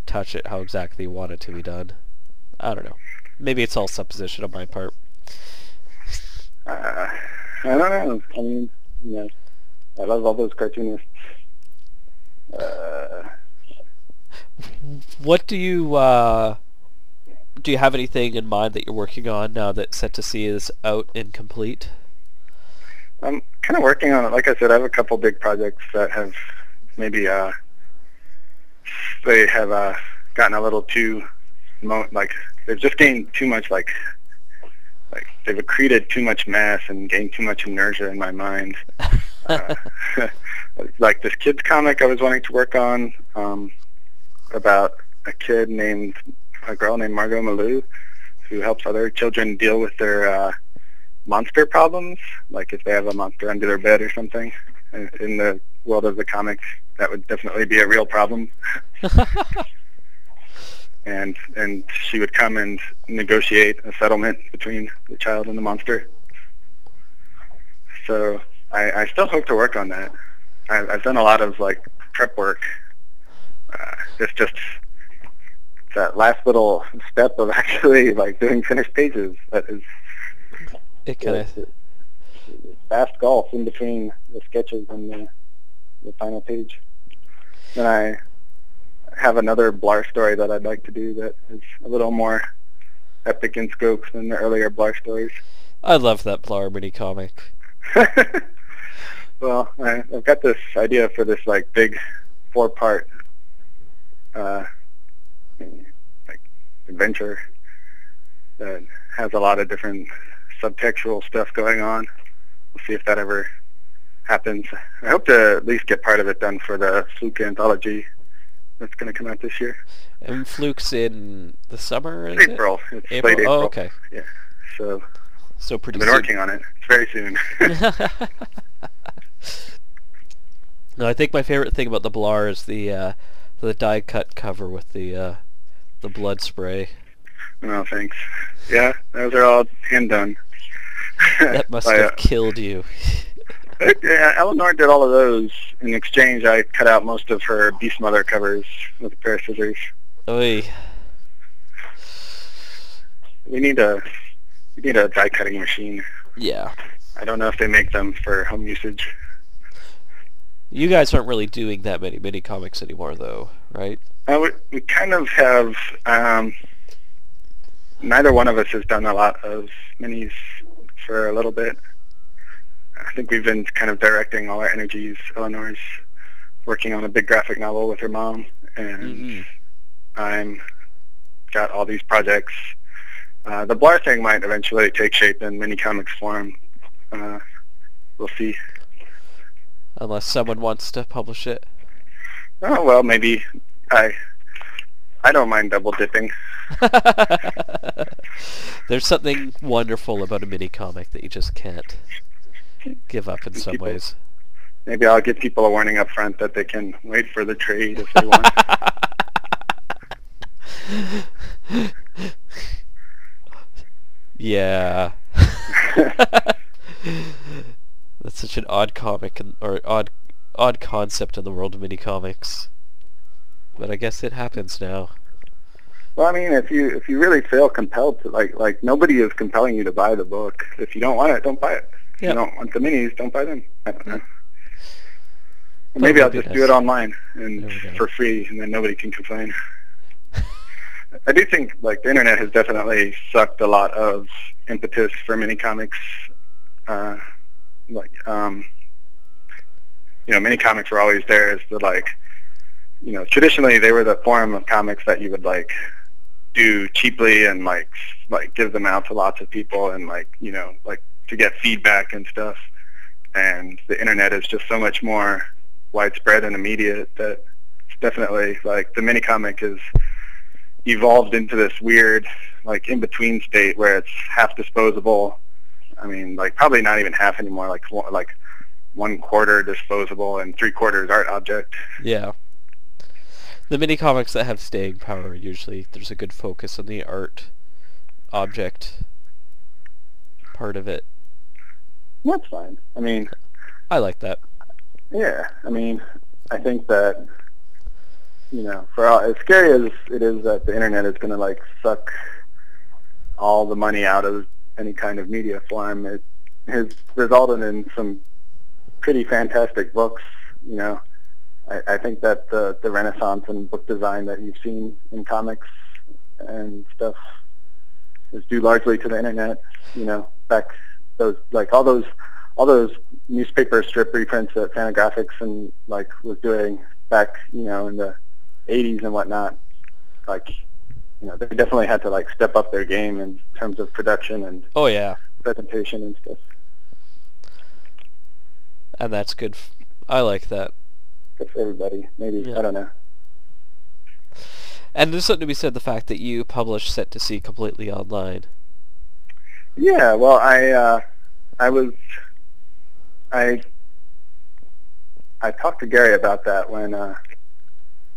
touch it how exactly you want it to be done. I don't know. Maybe it's all supposition on my part. Uh, I don't know. I mean, you know, I love all those cartoonists. Uh, What do you uh, do? You have anything in mind that you're working on now that Set to Sea is out and complete? I'm kind of working on it. Like I said, I have a couple big projects that have maybe uh, they have uh, gotten a little too mo- like they've just gained too much like like they've accreted too much mass and gained too much inertia in my mind. [laughs] uh, [laughs] like this kids comic I was wanting to work on um, about a kid named a girl named Margo Maloo who helps other children deal with their uh, monster problems, like if they have a monster under their bed or something. In in the world of the comics, that would definitely be a real problem. [laughs] and and she would come and negotiate a settlement between the child and the monster. So I, I still hope to work on that. I, I've done a lot of like prep work. Uh, it's just that last little step of [laughs] actually like doing finished pages that is It kind of the vast gulf in between the sketches and the, the final page. Then I have another Blar story that I'd like to do that is a little more epic in scope than the earlier Blar stories. I love that Blar mini comic. [laughs] well, I, I've got this idea for this like big four-part uh, like adventure that has a lot of different subtextual stuff going on. We'll see if that ever happens. I hope to at least get part of it done for the Fluke anthology that's going to come out this year. And Fluke's in the summer, is it? April. It's April? April. Oh, okay. Yeah. So So I've pretty been soon. working on it. It's very soon. [laughs] no, I think my favorite thing about the Blar is the uh, the die cut cover with the uh, the blood spray. no, thanks. Yeah, those are all hand done. That must [laughs] have uh, killed you. [laughs] Yeah, Eleanor did all of those. In exchange, I cut out most of her Beast Mother covers with a pair of scissors. Oy. We need a we need a die cutting machine. Yeah. I don't know if they make them for home usage. You guys aren't really doing that many mini comics anymore, though, right? Uh, we, we kind of have. Um, neither one of us has done a lot of minis for a little bit. I think we've been kind of directing all our energies. Eleanor's working on a big graphic novel with her mom, and Mhm. I'm got all these projects. Uh, the Blar thing might eventually take shape in mini comics form. Uh, we'll see. Unless someone wants to publish it. Oh well, maybe I. I don't mind double dipping. [laughs] [laughs] There's something wonderful about a mini comic that you just can't give up in some people, ways. Maybe I'll give people a warning up front that they can wait for the trade if they want. yeah. [laughs] That's such an odd comic in, or odd odd concept in the world of mini comics. But I guess it happens now. Well, I mean, if you if you really feel compelled to like like nobody is compelling you to buy the book. If you don't want it, don't buy it. Yeah. you don't want the minis, don't buy them. I don't know. That Maybe I'll just do it online and There we go. for free, and then nobody can complain. [laughs] I do think like the internet has definitely sucked a lot of impetus for mini comics. Uh, like um, you know, mini comics were always there as the like, you know, traditionally they were the form of comics that you would like do cheaply and like like give them out to lots of people and like you know like to get feedback and stuff. And the internet is just so much more widespread and immediate that it's definitely like the mini comic is evolved into this weird like in between state where it's half disposable. I mean, like probably not even half anymore. Like like one quarter disposable and three quarters art object. Yeah. The mini comics that have staying power usually there's a good focus on the art object part of it. That's fine. I mean, I like that. yeah. I mean, I think that you know, for all, as scary as it is that the internet is going to like suck all the money out of any kind of media form, it has resulted in some pretty fantastic books. You know, I, I think that the the renaissance in book design that you've seen in comics and stuff is due largely to the internet. You know, back those like all those all those newspaper strip reprints that Fantagraphics and like was doing back, you know, in the 80s and whatnot. Like, you know, they definitely had to like step up their game in terms of production and Oh yeah. presentation and stuff. And that's good. F- I like that. Good for everybody. Maybe Yeah. I don't know. And there's something to be said the fact that you publish Set to Sea completely online. Yeah, well, I uh, I was I I talked to Gary about that when uh,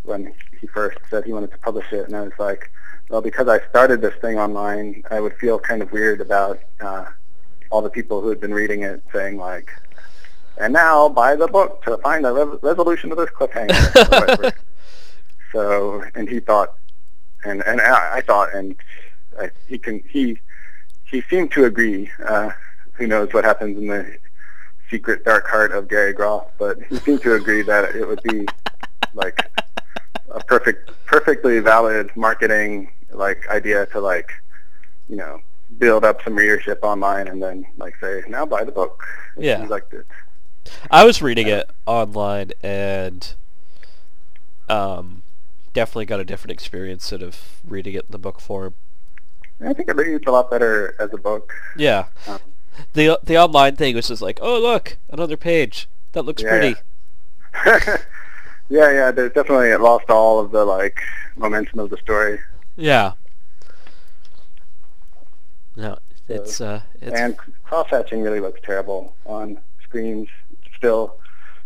when he first said he wanted to publish it, and I was like, well, because I started this thing online, I would feel kind of weird about uh, all the people who had been reading it saying like, and now buy the book to find the re- resolution of this cliffhanger. [laughs] so, and he thought, and and I, I thought, and I, he can he he seemed to agree. Uh, who knows what happens in the secret dark heart of Gary Groth, but he seemed to agree that it would be like a perfect, perfectly valid marketing like idea to like, you know, build up some readership online and then like say, now buy the book. Yeah. liked it. I was reading it online and um, definitely got a different experience sort of reading it in the book form. I think it reads a lot better as a book. Yeah. Um, The the online thing was just like, oh look, another page. That looks Yeah, pretty. yeah, [laughs] yeah. There's definitely it lost all of the like momentum of the story. Yeah. No, it's uh, it's and cross-hatching really looks terrible on screens still.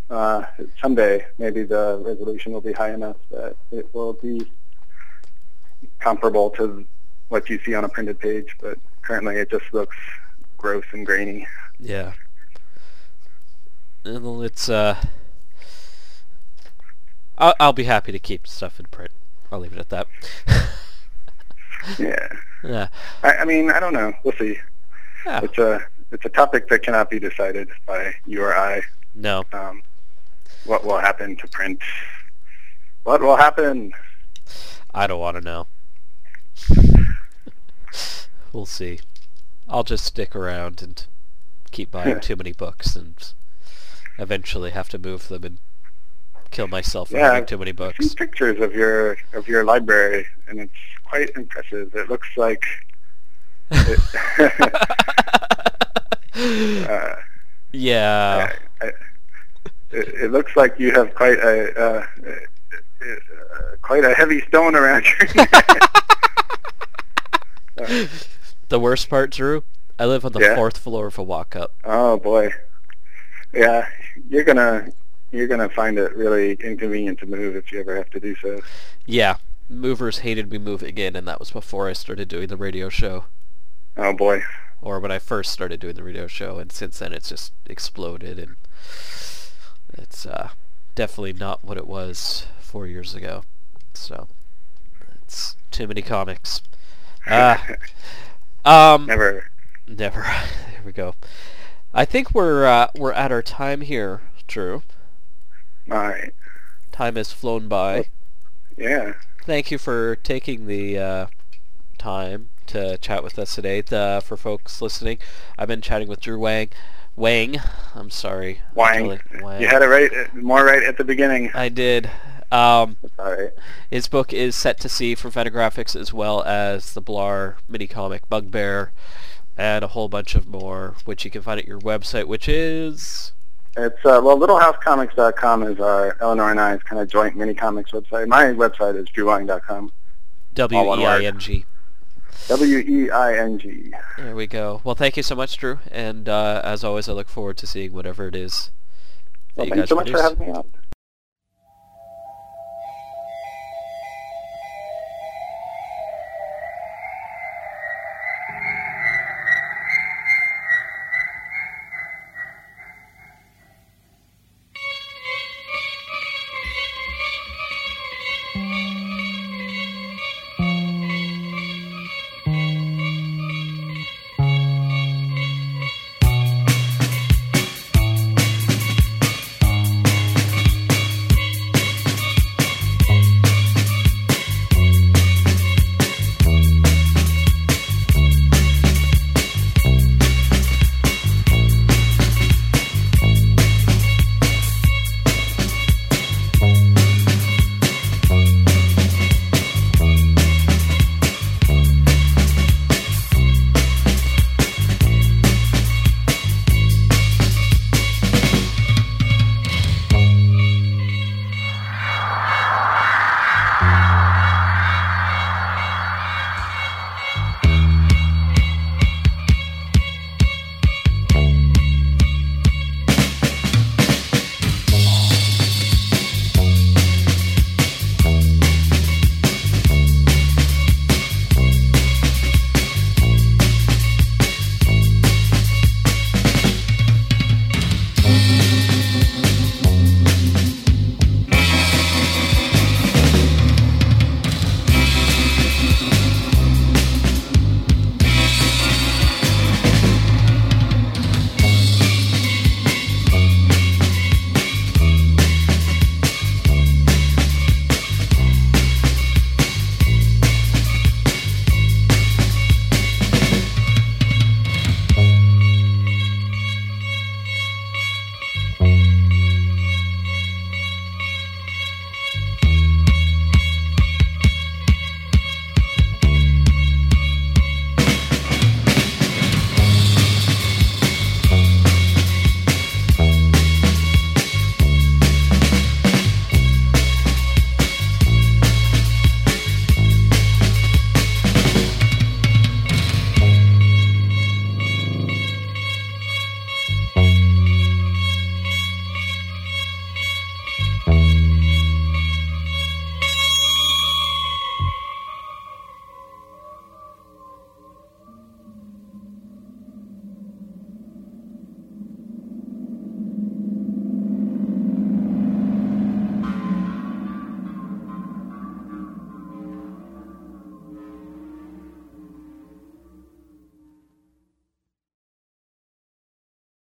Uh, someday, maybe the resolution will be high enough that it will be comparable to what you see on a printed page, but currently it just looks gross and grainy. yeah. And it's uh, I'll I'll be happy to keep stuff in print. I'll leave it at that. [laughs] Yeah. yeah. I, I mean, I don't know. We'll see. Yeah. It's a it's a topic that cannot be decided by you or I. No. Um, what will happen to print? What will happen? I don't want to know. [laughs] we'll see. I'll just stick around and keep buying too many books and eventually have to move them and kill myself for Yeah, having too many I've books. seen pictures of your of your library, and it's quite impressive. It looks like it, [laughs] [laughs] uh, yeah. I, I, it, it looks like you have quite a uh, uh, uh, quite a heavy stone around your [laughs] neck. The worst part, Drew, I live on the Yeah. fourth floor of a walk-up. oh boy, yeah, you're gonna you're gonna find it really inconvenient to move if you ever have to do so. Yeah. Movers hated me moving in, and that was before I started doing the radio show. Oh boy. or when I first started doing the radio show, and since then it's just exploded, and it's uh, definitely not what it was four years ago. So it's too many comics. Uh, um, Never. never. [laughs] there we go. I think we're uh, we're at our time here, Drew. All right. Time has flown by. Yeah. Thank you for taking the uh, time to chat with us today. The, for folks listening, I've been chatting with Drew Wang. Wang, I'm sorry. Wang. Wang. You had it right, more right at the beginning. I did. Um, all right. his book is Set to Sea from Fantagraphics as well as the Blar mini comic Bugbear and a whole bunch of more, which you can find at your website, which is... It's uh, well, LittleHouseComics.com is our Eleanor and I's kind of joint mini comics website. My website is drewweing.com. W-E-I-N-G. W e i n g. There we go. Well, thank you so much, Drew. And uh, as always, I look forward to seeing whatever it is Well, you thanks so much for having me on.